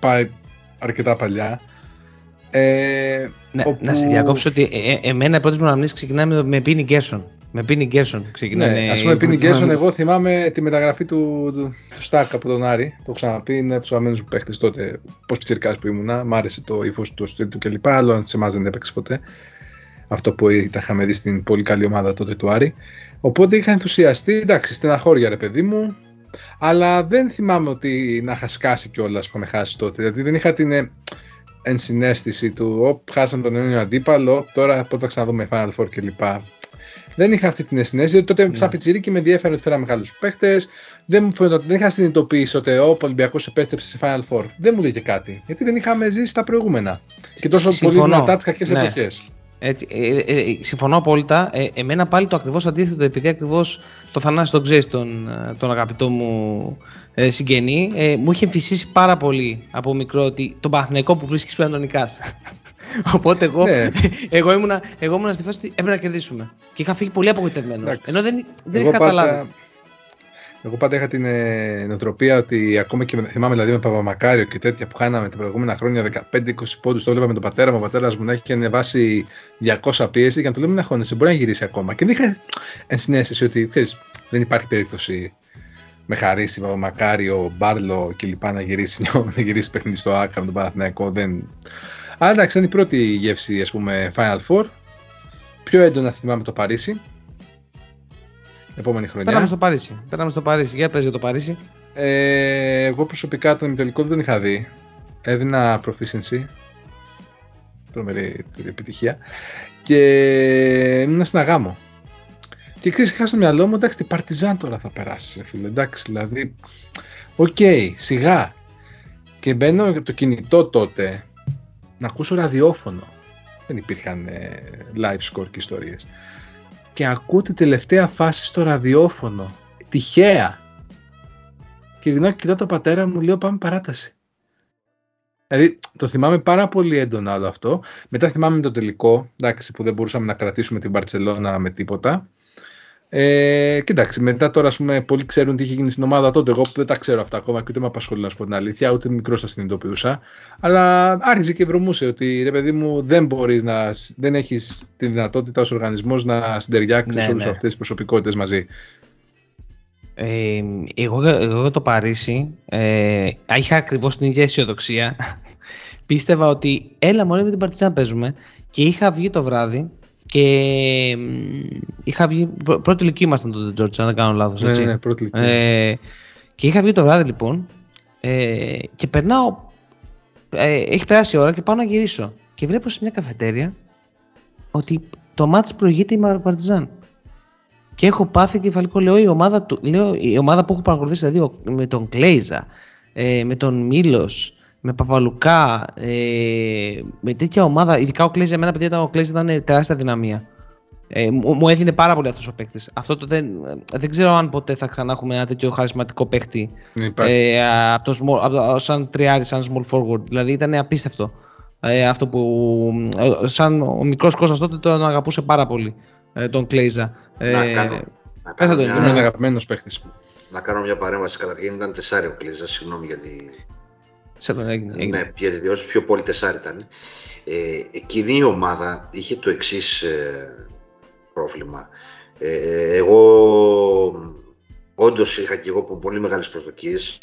Πάει αρκετά παλιά. Ε, ναι, όπου... Να σε διακόψω ότι ε, ε εμένα οι πρώτε μου αναμνήσεις ξεκινάνε με, με Πίνι Γκέρσον. Με Πίνι Γκέρσον ξεκινάνε. Ναι, ας πούμε, Πίνι Γκέρσον, εγώ θυμάμαι τη μεταγραφή του, του, του Στάκ από τον Άρη. Το έχω ξαναπεί, είναι από τους αγαπημένους μου παίχτες τότε. Πώς πιτσυρικά που ήμουνα, μ' άρεσε το ύφος του, το στυλ του κλπ. Αλλά σε εμάς δεν έπαιξε ποτέ. Αυτό που τα είχαμε δει στην πολύ καλή ομάδα τότε του Άρη. Οπότε είχα ενθουσιαστεί, εντάξει, στεναχώρια ρε παιδί μου. Αλλά δεν θυμάμαι ότι να είχα σκάσει κιόλας που είχαμε χάσεις τότε. Δηλαδή δεν είχα την ε, ενσυναίσθηση του, Ωπ, χάσαμε τον έναν αντίπαλο, τώρα πότε θα ξαναδούμε Final Four κλπ. Δεν είχα αυτή την συνέστηση. Τότε, ναι. σαν πιτσιρίκι, με ενδιαφέρον ότι φέραμε μεγάλους παίχτε. Δεν, δεν είχα συνειδητοποιήσει ότι ο Ολυμπιακός επέστρεψε σε Final Four. Δεν μου λέει και κάτι. Γιατί δεν είχαμε ζήσει τα προηγούμενα. Και τόσο Συμφωνώ. πολύ δυνατά τις κακές ναι. εποχές. Έτσι, ε, ε, ε, συμφωνώ απόλυτα. Ε, εμένα πάλι το ακριβώς αντίθετο, επειδή ακριβώς το Θανάση τον ξέρεις τον, ε, τον αγαπητό μου ε, συγγενή, ε, μου είχε εμφυσίσει πάρα πολύ από μικρό ότι τον Παναθηναϊκό που βρίσκεις πρέπει να τον νικάς. Οπότε εγώ, ναι. εγώ, ήμουνα, εγώ ήμουνα στη φάση ότι έπρεπε να κερδίσουμε. Και είχα φύγει πολύ απογοητευμένος. Ενώ δεν, δεν είχα καταλάβει. Εγώ πάντα είχα την ε, νοοτροπία ότι ακόμα και θυμάμαι δηλαδή με Παπαμακάριο και τέτοια που χάναμε τα προηγούμενα χρόνια 15-20 πόντους. Το έβλεπα με τον πατέρα μου. Ο πατέρας μου να έχει ανεβάσει 200 πίεση και να του λέμε να χώνεσαι. Μπορεί να γυρίσει ακόμα. Και δεν είχα ενσυναίσθηση ότι ξέρεις, δεν υπάρχει περίπτωση με χαρίσει Παπαμακάριο, Μπάρλο κλπ. να γυρίσει, να γυρίσει παιχνίδι στο Άκα με τον Παναθηναϊκό. Δεν... Αλλά εντάξει, ήταν η πρώτη γεύση ας πούμε Final Four. Πιο έντονα θυμάμαι το Παρίσι επόμενη χρονιά. Πέραμε στο Παρίσι. Πέραμε στο Παρίσι. Για πες για το Παρίσι. Ε, εγώ προσωπικά τον τελικό δεν είχα δει. Έδινα proficiency. Τρομερή επιτυχία. Και ήμουν στην αγάμο. Και ξέρεις, είχα στο μυαλό μου, εντάξει, την Παρτιζάν τώρα θα περάσει, φίλε. Εντάξει, δηλαδή. Οκ, σιγά. Και παίρνω το κινητό τότε να ακούσω ραδιόφωνο. Δεν υπήρχαν ε, live score και ιστορίες. Και ακούω τη τελευταία φάση στο ραδιόφωνο. Τυχαία. Και γυρνάω και κοιτάω τον πατέρα μου, λέω πάμε παράταση. Δηλαδή το θυμάμαι πάρα πολύ έντονα όλο αυτό. Μετά θυμάμαι το τελικό, εντάξει, που δεν μπορούσαμε να κρατήσουμε την Μπαρτσελώνα με τίποτα. Ε, κοιτάξτε, μετά τώρα ας πούμε, πολλοί ξέρουν τι είχε γίνει στην ομάδα τότε. Εγώ που δεν τα ξέρω αυτά ακόμα και ούτε με απασχολεί να σου πω την αλήθεια, ούτε μικρός τα συνειδητοποιούσα. Αλλά άρχιζε και βρωμούσε ότι ρε παιδί μου δεν μπορείς να. δεν έχεις τη δυνατότητα ως οργανισμός να συντεριάξεις Ναι, όλες ναι. αυτές τις προσωπικότητες μαζί. Ε, εγώ, εγώ για το Παρίσι ε, είχα ακριβώς την ίδια αισιοδοξία. Πίστευα ότι έλα μωρέ με την Παρτιζάν παίζουμε και είχα βγει το βράδυ και μ, είχα βγει, πρω- πρώτη ηλικία ήμασταν τότε Τζόρτζ, αν δεν κάνω λάθος Ναι, έτσι. ναι, ναι, πρώτη ηλικία. Ε, και είχα βγει το βράδυ λοιπόν ε, και περνάω, ε, έχει περάσει η ώρα και πάω να γυρίσω και βλέπω σε μια καφετέρια ότι το μάτς προηγείται η Παρτιζάν. Και έχω πάθει κεφαλικό. Λέω η ομάδα, του, λέω, η ομάδα που έχω παρακολουθήσει δηλαδή ο- με τον Κλέιζα, ε, με τον Μήλο, με Παπαλουκά, ε, με τέτοια ομάδα. Ειδικά ο Κλέιζα, εμένα παιδιά ήταν ο Κλέιζα ήταν τεράστια δυναμία. Ε, μου, μου έδινε πάρα πολύ αυτός ο παίκτης. Αυτό το δεν, δεν ξέρω αν ποτέ θα ξανά έχουμε ένα τέτοιο χαρισματικό παίκτη Υπάρχει. ε, από το small, από το- σαν τριάρι, σαν small forward. Δηλαδή ήταν απίστευτο. Ε, αυτό που ε, σαν ο μικρός Κώστας τότε τον αγαπούσε πάρα πολύ ε, τον Κλέιζα. Ε, Να κάνω, να πες κάνω, το, Είναι μια, ένα αγαπημένος παίχτη. να κάνω μια παρέμβαση. Καταρχήν ήταν τεσσάρι ο Κλέζας, συγγνώμη γιατί. Σε, έγινε, έγινε. Ναι, γιατί διότι πιο πολύ τεσσάρι ήταν. Ε, εκείνη η ομάδα είχε το εξής πρόβλημα. Ε, εγώ όντως είχα και εγώ πολύ μεγάλες προσδοκίες.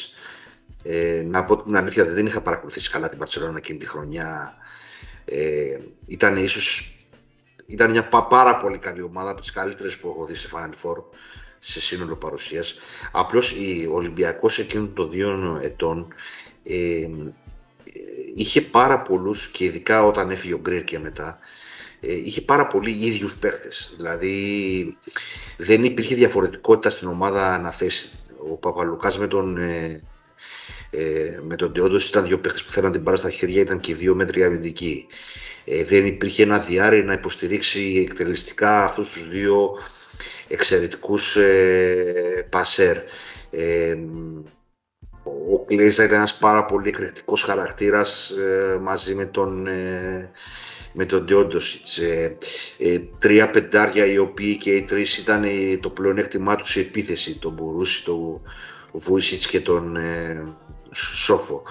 Ε, να πω την αλήθεια, δεν είχα παρακολουθήσει καλά την Παρσελόνα εκείνη τη χρονιά. Ε, ήταν ίσως ήταν μια πα- πάρα πολύ καλή ομάδα από τις καλύτερες που έχω δει σε Final Four σε σύνολο παρουσίας. Απλώς η- ο Ολυμπιακός εκείνων των δύο ετών ε, ε, είχε πάρα πολλούς και ειδικά όταν έφυγε ο Γκρέρ και μετά ε, είχε πάρα πολύ ίδιους παίχτες. Δηλαδή δεν υπήρχε διαφορετικότητα στην ομάδα αναθέσει. Ο Παπαλουκάς με τον, ε, ε, με τον Τεόντος ήταν δύο παίχτες που θέλαν την πάρα στα χέρια, ήταν και δύο μέτρια αμυντικοί. Ε, δεν υπήρχε ένα διάρρη να υποστηρίξει εκτελεστικά αυτούς τους δύο εξαιρετικούς ε, πασέρ. Ε, ο Κλέζα ήταν ένας πάρα πολύ εκρηκτικός χαρακτήρας ε, μαζί με τον, ε, με τον Ντιόντοσιτς. Ε, ε, τρία πεντάρια οι οποίοι και οι τρεις ήταν ε, το πλεονέκτημά τους σε επίθεση. Τον Μπουρούση, τον Βούισιτς και τον ε, Σόφο.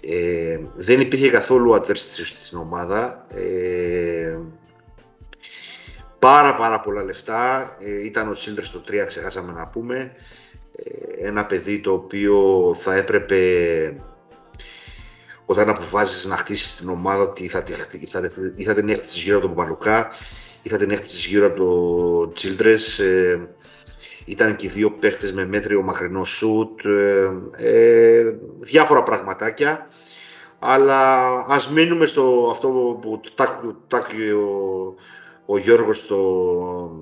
Ε, δεν υπήρχε καθόλου adversity στην ομάδα. Ε, πάρα πάρα πολλά λεφτά. Ε, ήταν ο Σίλτερ στο 3, ξεχάσαμε να πούμε. Ε, ένα παιδί το οποίο θα έπρεπε όταν αποφάσισες να χτίσεις την ομάδα ότι θα, τη χτί- θα, ή θα την έχτισες γύρω από τον Παλουκά ή θα την έχτισες γύρω από το Childress. Ε, ήταν και οι δύο παίχτες με μέτριο μακρινό σουτ, ε, ε, διάφορα πραγματάκια. Αλλά ας μείνουμε στο αυτό που τάκει ο, ο Γιώργος στο,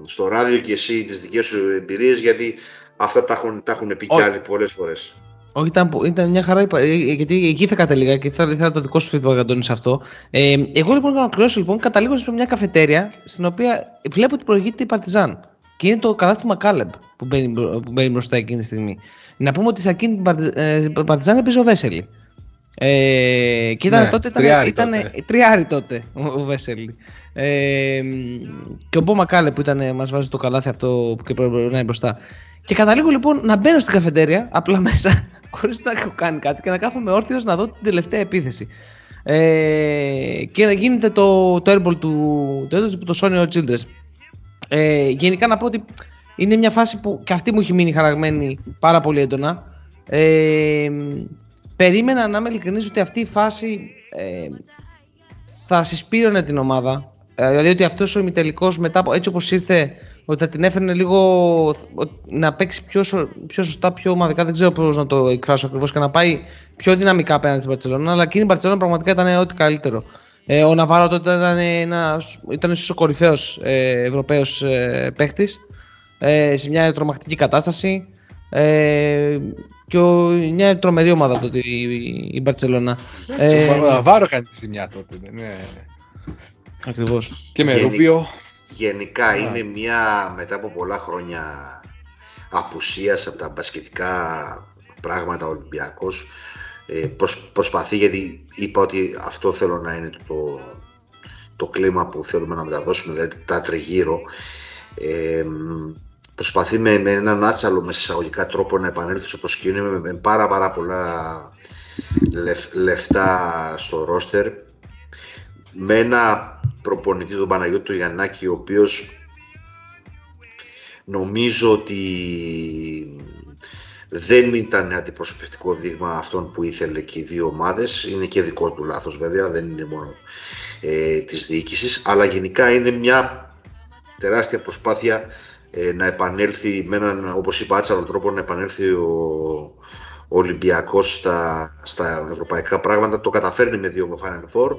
στο ράδιο και εσύ τις δικές σου εμπειρίες γιατί αυτά τα έχουν, τα έχουν πει κι Όχι. άλλοι πολλές φορές. Όχι, ήταν, ήταν μια χαρά, είπα, ε, γιατί εκεί θα κατέληγα και θα ήθελα το δικό σου feedback, Αντώνη, σε αυτό. Ε, εγώ λοιπόν, να ολοκληρώσω, λοιπόν, καταλήγω σε μια καφετέρια στην οποία βλέπω ότι προηγείται η Παρτιζάν. Και είναι το καλάθι του Μακάλεμπ που μπαίνει, μπρο- που μπαίνει μπροστά εκείνη τη στιγμή. Να πούμε ότι σε εκείνη την Παρτι- ε, Παρτιζάν έπαιζε ο Βέσελι. Ε, και ήταν, Ναι, τότε ήταν, τριάρι ήταν τότε. τριάρι τότε ο, ο Βέσελι. Ε, και ο Μπο Μακάλεμπ που ήταν, μας βάζει το καλάθι αυτό που και πρέπει να είναι μπροστά. Και καταλήγω λοιπόν να μπαίνω στην καφετέρια, απλά μέσα, χωρίς να έχω κάνει κάτι και να κάθομαι όρθιος να δω την τελευταία επίθεση. Ε, και να γίνεται το, το airball του το, έντος, το Sony Childress. Ε, γενικά να πω ότι είναι μια φάση που και αυτή μου έχει μείνει χαραγμένη πάρα πολύ έντονα. Ε, περίμενα να είμαι ειλικρινής ότι αυτή η φάση ε, θα συσπήρωνε την ομάδα. Ε, δηλαδή ότι αυτός ο ημιτελικός μετά από έτσι όπως ήρθε ότι θα την έφερνε λίγο ο- να παίξει πιο, σω- πιο σωστά, πιο ομαδικά. Δεν ξέρω πώς να το εκφράσω ακριβώς και να πάει πιο δυναμικά απέναντι στην Παρσελόνα. Αλλά εκείνη η Παρσελόνα πραγματικά ήταν ό,τι καλύτερο. Ε, ο Ναβάρο τότε ήταν, ένας, ήταν ίσως ο κορυφαίος ε, Ευρωπαίος ε, παίχτης. ε, σε μια τρομακτική κατάσταση. Ε, και ο, μια τρομερή ομάδα τότε η, η Μπαρτσελώνα. Ε, ο Ναβάρο κάνει τη ζημιά τότε. Ναι. Ακριβώς. Και με Γενι- Ρούμπιο. Γενικά είναι μια μετά από πολλά χρόνια απουσίας από τα μπασκετικά πράγματα ο Ολυμπιακός ε, προσ- προσπαθεί γιατί είπα ότι αυτό θέλω να είναι το, το κλίμα που θέλουμε να μεταδώσουμε δηλαδή τα τριγύρω ε, μ, προσπαθεί με, με έναν άτσαλο με εισαγωγικά τρόπο να επανέλθει στο προσκήνιο με, με πάρα πάρα πολλά λεφ- λεφτά στο ρόστερ με ένα προπονητή τον Παναγιώτη του Γιαννάκη ο οποίος νομίζω ότι δεν ήταν αντιπροσωπευτικό δείγμα αυτών που ήθελε και οι δύο ομάδες. Είναι και δικό του λάθος βέβαια δεν είναι μόνο ε, της διοίκησης αλλά γενικά είναι μια τεράστια προσπάθεια ε, να επανέλθει με έναν όπως είπα άτσαλο τρόπο να επανέλθει ο, ο Ολυμπιακός στα, στα ευρωπαϊκά πράγματα. Το καταφέρνει με δύο Final Four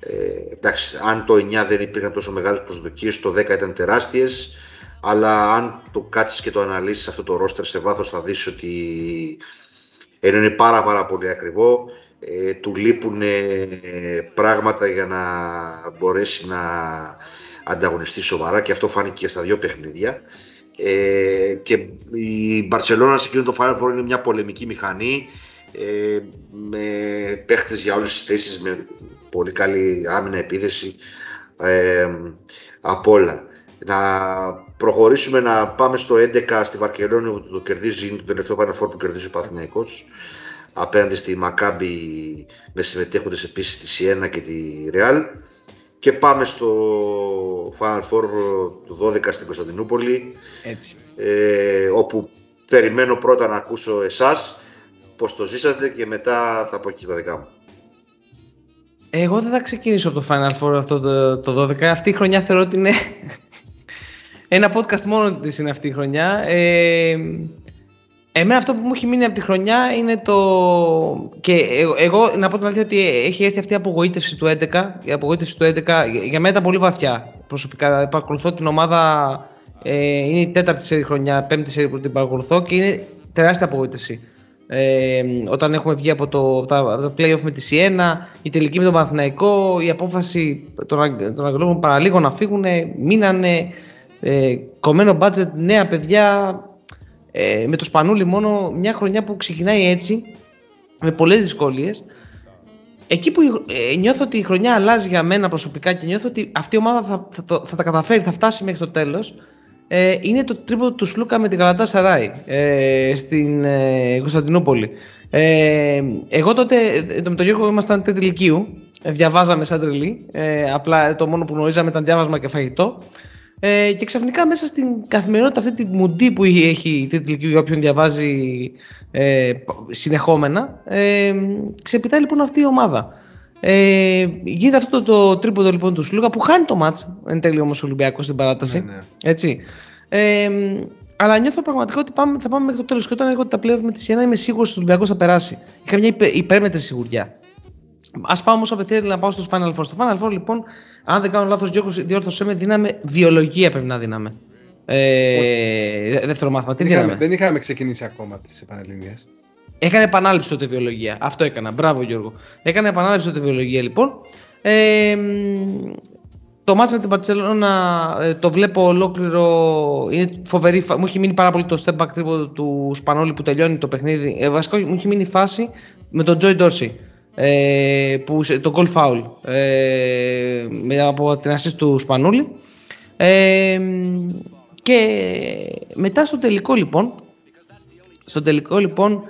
ε, εντάξει, αν το 9 δεν υπήρχαν τόσο μεγάλες προσδοκίες, το 10 ήταν τεράστιες, αλλά αν το κάτσεις και το αναλύσεις αυτό το ρόστερ σε βάθος θα δεις ότι ενώ είναι πάρα πάρα πολύ ακριβό, ε, του λείπουν ε, πράγματα για να μπορέσει να ανταγωνιστεί σοβαρά και αυτό φάνηκε και στα δύο παιχνίδια. Ε, και η Μπαρσελόνα σε εκείνο το Final Four είναι μια πολεμική μηχανή ε, με παίχτες για όλες τις θέσεις, με πολύ καλή άμυνα επίθεση ε, απ' όλα. Να προχωρήσουμε να πάμε στο 11 στη Βαρκελόνη που το κερδίζει, είναι το τελευταίο Final Four που κερδίζει ο Παθηναϊκός απέναντι στη Μακάμπη με συμμετέχοντες επίσης τη Σιένα και τη Ρεάλ και πάμε στο Final Four του 12 στην Κωνσταντινούπολη Έτσι. ε, όπου περιμένω πρώτα να ακούσω εσάς πώς το ζήσατε και μετά θα πω και τα δικά μου. Εγώ δεν θα ξεκινήσω από το Final Four αυτό το, το 12. Αυτή η χρονιά θεωρώ ότι είναι ένα podcast μόνο της είναι αυτή η χρονιά. Ε, εμένα αυτό που μου έχει μείνει από τη χρονιά είναι το... Και εγώ, εγώ να πω την αλήθεια ότι έχει έρθει αυτή η απογοήτευση του 11. Η απογοήτευση του 11 για- για μένα ήταν πολύ βαθιά προσωπικά. Παρακολουθώ την ομάδα, ε, είναι η τέταρτη σερή χρονιά, πέμπτη σερή που την παρακολουθώ και είναι τεράστια απογοήτευση. Ε, όταν έχουμε βγει από το, από τα, από τα play-off με τη Σιένα, η τελική με τον Παναθηναϊκό, η απόφαση των, Αγ- των Αγγλών παραλίγο να φύγουν, μείνανε, ε, κομμένο budget, νέα παιδιά, ε, με το Σπανούλι μόνο μια χρονιά που ξεκινάει έτσι, με πολλές δυσκολίες. Εκεί που ε, νιώθω ότι η χρονιά αλλάζει για μένα προσωπικά και νιώθω ότι αυτή η ομάδα θα, θα, το- θα τα καταφέρει, θα φτάσει μέχρι το τέλος, ε, είναι το τρίποδο του Σλούκα με την Γαλατά Σαράι ε, στην ε, Κωνσταντινούπολη. Ε, εγώ τότε ε, με τον Γιώργο ήμασταν τρίτη ηλικίου, ε, διαβάζαμε σαν τρελή, ε, απλά το μόνο που γνωρίζαμε ήταν διάβασμα και φαγητό. Ε, και ξαφνικά μέσα στην καθημερινότητα αυτή τη μουντή που έχει η τρίτη ηλικίου για όποιον διαβάζει ε, συνεχόμενα, ε, ξεπιτάει λοιπόν αυτή η ομάδα. Ε, γίνεται αυτό το, το τρίποδο λοιπόν του Σλούκα που χάνει το μάτς εν τέλει όμως ο Ολυμπιακός στην παράταση. Ναι, ναι. Έτσι. Ε, αλλά νιώθω πραγματικά ότι πάμε, θα πάμε μέχρι το τέλος. Και όταν έρχονται τα πλέον με τη Σιένα, είμαι σίγουρος ότι ο Ολυμπιακός θα περάσει. Είχα μια υπε, υπέρμετρη σιγουριά. Α πάω όμως απευθείας να πάω στο Final Four. Στο Final Four, λοιπόν, αν δεν κάνω λάθος, Γιώργος, διόρθωσέ με, δίναμε βιολογία πρέπει να δίναμε. Ε, δε- δεύτερο μάθημα. Τι Δεν είχαμε, δίναμε. δεν είχαμε ξεκινήσει ακόμα τις επανελληνίε. Έκανε επανάληψη τότε βιολογία. Αυτό έκανα. Μπράβο Γιώργο. Έκανε επανάληψη τότε βιολογία λοιπόν. Ε, μ, το μάτς με την Παρτσελώνα ε, το βλέπω ολόκληρο. Είναι φοβερή. φα- Μου έχει μείνει πάρα πολύ το step back τρίποδο του Σπανόλη που τελειώνει το παιχνίδι. Ε, βασικά μου έχει μείνει η φάση με τον Joy Dorsey. Ε, που, σε- το goal foul ε, με, από την assist του Σπανούλη ε, μ, και μετά στο τελικό λοιπόν στο τελικό λοιπόν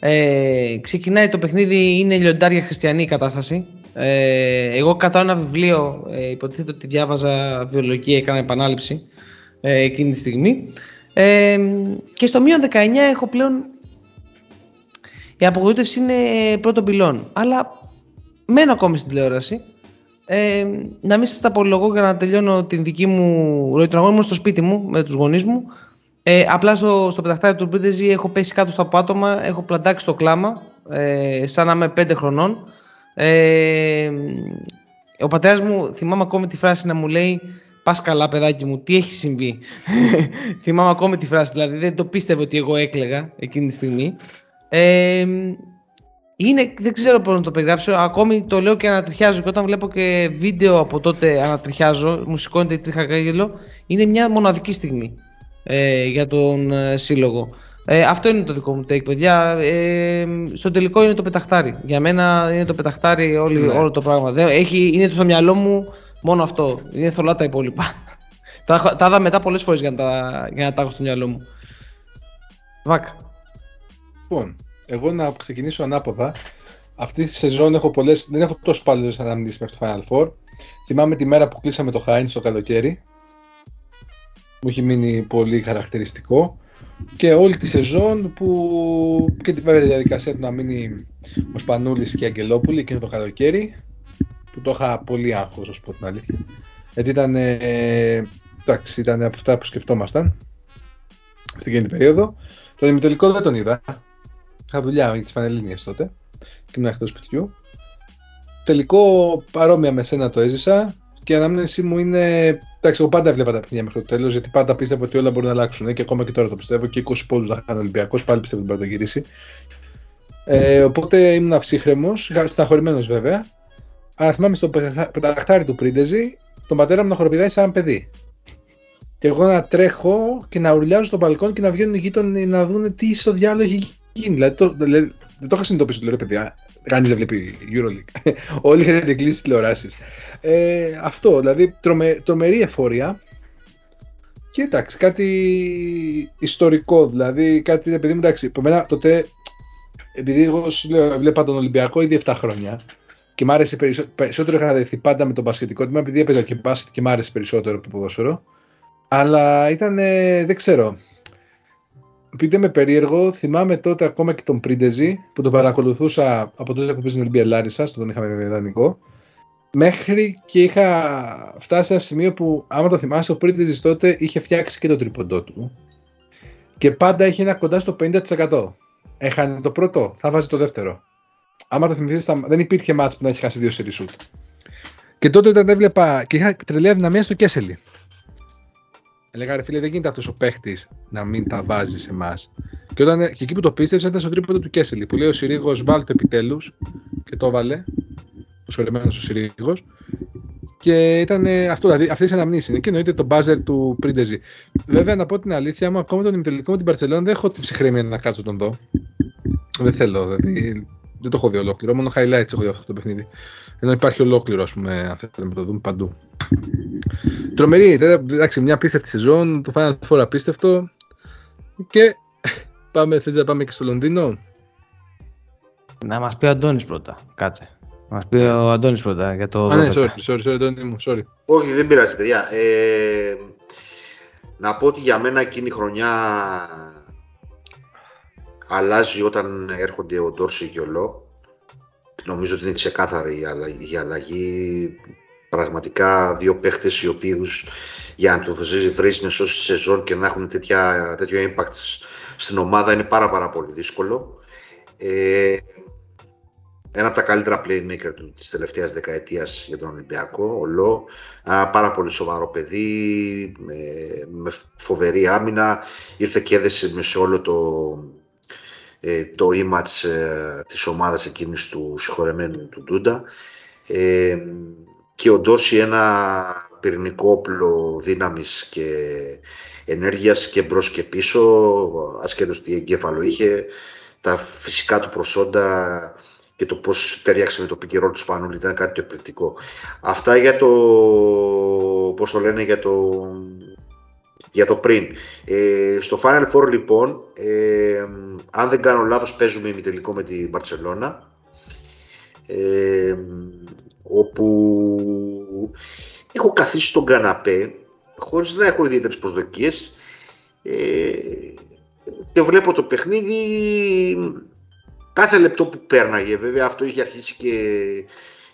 ε, ξεκινάει το παιχνίδι, είναι λιοντάρια χριστιανή η κατάσταση. Ε, εγώ κατά ένα βιβλίο, ε, υποτίθεται ότι διάβαζα βιολογία, έκανα επανάληψη ε, εκείνη τη στιγμή. Ε, και στο μείον 19 έχω πλέον η απογοήτευση είναι πρώτον πυλών. Αλλά μένω ακόμη στην τηλεόραση. Ε, να μην σας τα απολογώ για να τελειώνω την δική μου ροή των αγώνων ήμουν στο σπίτι μου με τους γονείς μου. Ε, απλά στο, στο πεταχτάρι του Μπρίτεζι έχω πέσει κάτω στα πάτωμα, έχω πλαντάξει το κλάμα, ε, σαν να είμαι πέντε χρονών. Ε, ο πατέρας μου, θυμάμαι ακόμη τη φράση να μου λέει πας καλά, παιδάκι μου, τι έχει συμβεί; Θυμάμαι ακόμη τη φράση, δηλαδή δεν το πίστευε ότι εγώ έκλαιγα εκείνη τη στιγμή. Ε, είναι, δεν ξέρω πώς να το περιγράψω, ακόμη το λέω και ανατριχιάζω και όταν βλέπω και βίντεο από τότε ανατριχιάζω, μου σηκώνεται η τρίχα γέλιο, είναι μια μοναδική στιγμή ε, για τον ε, σύλλογο. Ε, αυτό είναι το δικό μου take, παιδιά. Ε, στο τελικό είναι το πεταχτάρι. Για μένα είναι το πεταχτάρι όλη, Ναι. όλο το πράγμα. Δεν, έχει, είναι στο μυαλό μου μόνο αυτό. Είναι θολά τα υπόλοιπα. τα, έχω- τα είδα μετά πολλές φορές για να τα, για να τα έχω στο μυαλό μου. Βακ. Λοιπόν, εγώ να ξεκινήσω ανάποδα. Αυτή τη σεζόν έχω πολλές, δεν έχω τόσο πάλι αναμνήσεις μέχρι το Final Four. Θυμάμαι τη μέρα που κλείσαμε το Heinz το καλοκαίρι. Μου έχει μείνει πολύ χαρακτηριστικό. Και όλη τη σεζόν που και τη βέβαια τη διαδικασία του να μείνει ο Σπανούλης και η Αγγελόπουλη εκείνο το καλοκαίρι που το είχα πολύ άγχος, να σου πω την αλήθεια. Γιατί ήταν, ε, εντάξει, ήταν από αυτά που σκεφτόμασταν στην εκείνη την περίοδο. Τον ημιτελικό δεν τον είδα. Είχα δουλειά για τις Πανελλήνιες τότε και ήμουν εκτός σπιτιού. Τελικό παρόμοια με σένα το έζησα και η ανάμνηση μου είναι. Εντάξει, εγώ πάντα έβλεπα τα παιχνίδια μέχρι το τέλος γιατί πάντα πίστευα ότι όλα μπορούν να αλλάξουν και ακόμα και τώρα το πιστεύω και 20 πόντους θα κάνει ο Ολυμπιακός. Πάλι πιστεύω ότι μπορεί να το γυρίσει. Ε, οπότε ήμουν αψύχρεμο, στεναχωρημένος βέβαια. Αλλά θυμάμαι στο πετα- πεταχτάρι του Πρίντεζη τον πατέρα μου να χοροπηδάει σαν παιδί. Και εγώ να τρέχω και να ουρλιάζω στο μπαλκόν και να βγαίνουν οι γείτονε να δουν τι στο διάλογο έχει γίνει. Δηλαδή, το, δηλαδή, δεν το είχα συνειδητοποιήσει, το λέω ρε παιδιά. Κανείς δεν βλέπει Euroleague. Όλοι είχαν κλείσει τηλεοράσεις. Ε, αυτό, δηλαδή τρομε, τρομερή εφορία. Και εντάξει, κάτι ιστορικό, δηλαδή κάτι, επειδή μου εντάξει, από μένα τότε, επειδή εγώ σου λέω, έβλεπα τον Ολυμπιακό ήδη 7 χρόνια και μ' άρεσε περισσότερο, περισσότερο είχα δεθεί πάντα με τον μπασκετικό τμήμα, επειδή έπαιζα και μπάσκετ και μ' άρεσε περισσότερο από το ποδόσφαιρο. Αλλά ήταν, ε, δεν ξέρω. Επειδή είμαι περίεργο, θυμάμαι τότε ακόμα και τον Πρίντεζη που τον παρακολουθούσα από τότε που παίζει στην Ολυμπία Λάρισα, στον τον είχαμε βέβαια ιδανικό. Μέχρι και είχα φτάσει σε ένα σημείο που, άμα το θυμάσαι, ο Πρίντεζης τότε είχε φτιάξει και το τρίποντό του. Και πάντα είχε ένα κοντά στο 50%. Έχανε το πρώτο, θα βάζει το δεύτερο. Άμα το θυμηθείς, θα- δεν υπήρχε μάτς που να έχει χάσει δύο σερί σουτ. Και τότε όταν έβλεπα και είχα τρελή αδυναμία στο Κέσελι. Έλεγα ρε φίλε, δεν γίνεται αυτός ο παίχτης να μην τα βάζει σε εμάς. Και, όταν, και εκεί που το πίστεψα ήταν στο τρίποντο του Κέσελι που λέει ο Συρίγος βάλ το επιτέλους και το έβαλε. Ο σωρεμένο ο Συρίγος. Και ήταν ε, αυτό, δηλαδή αυτέ τι αναμνήσεις είναι. Και εννοείται το μπάζερ του Πρίντεζη. Βέβαια, να πω την αλήθεια μου, ακόμα τον ημιτελικό με την Παρσελόνα δεν έχω την ψυχραιμία να κάτσω τον δω. Δεν θέλω, δηλαδή. Δεν το έχω δει ολόκληρο. Μόνο highlights έχω δει αυτό το παιχνίδι. Ενώ υπάρχει ολόκληρο, ας πούμε, αν θέλουμε να το δούμε παντού. Τρομερή, τε- εντάξει, μια απίστευτη σεζόν, το Final Four απίστευτο. Και πάμε, θες να πάμε και στο Λονδίνο; Να μας πει ο Αντώνης πρώτα. Κάτσε. Να μας πει ο Αντώνης πρώτα για το Α, ναι, 12. sorry, sorry, sorry, Αντώνη μου, sorry. Όχι, δεν πειράζει, παιδιά. Ε, να πω ότι για μένα εκείνη η χρονιά αλλάζει όταν έρχονται ο Ντόρση και ο Λό. Νομίζω ότι είναι ξεκάθαρη η αλλαγή. Η αλλαγή. Πραγματικά δύο παίχτες οι οποίους για να τους βρει να σώσει τη σεζόν και να έχουν τέτοια, τέτοιο impact στην ομάδα είναι πάρα πάρα πολύ δύσκολο. Ε, ένα από τα καλύτερα playmaker του της τελευταίας δεκαετίας για τον Ολυμπιακό, ο Λό. Ένα πάρα πολύ σοβαρό παιδί, με, με φοβερή άμυνα. Ήρθε και έδεσε με σε όλο το, ε, το image ε, της ομάδας εκείνης του συγχωρεμένου του Ντούντα. Ε, και ο Ντόρση ένα πυρηνικό όπλο δύναμης και ενέργειας και μπρος και πίσω, ασχέτως τι εγκέφαλο είχε, τα φυσικά του προσόντα και το πώς ταιριάξε με το πικερό τους Σπανούλη ήταν κάτι το εκπληκτικό. Αυτά για το, πώς το λένε, για το, για το πριν. Ε, στο Final Four λοιπόν, ε, αν δεν κάνω λάθος παίζουμε ημιτελικό με την Μπαρτσελώνα. Ε, όπου έχω καθίσει στον καναπέ χωρίς να έχω ιδιαίτερες προσδοκίες ε, και βλέπω το παιχνίδι κάθε λεπτό που πέρναγε βέβαια αυτό είχε αρχίσει και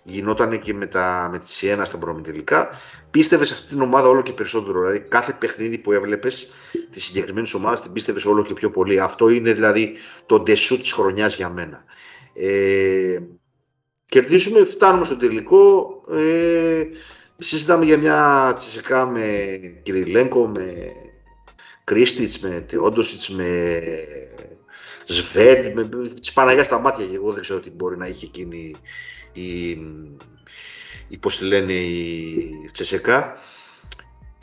γινόταν και με, τα, με τη Σιένα στα προμητελικά πίστευες σε αυτή την ομάδα όλο και περισσότερο. Δηλαδή κάθε παιχνίδι που έβλεπες της συγκεκριμένης ομάδας την πίστευες όλο και πιο πολύ. Αυτό είναι δηλαδή το ντεσού της χρονιάς για μένα. Ε, κερδίζουμε, φτάνουμε στο τελικό. Ε, συζητάμε για μια τσεσικά με Κυριλέγκο, με Κρίστιτς, με Όντοσιτς, με Σβέντ, με της Παναγιάς στα μάτια και εγώ δεν ξέρω τι μπορεί να είχε εκείνη η, η πώς τη λένε η Τσεσεκά.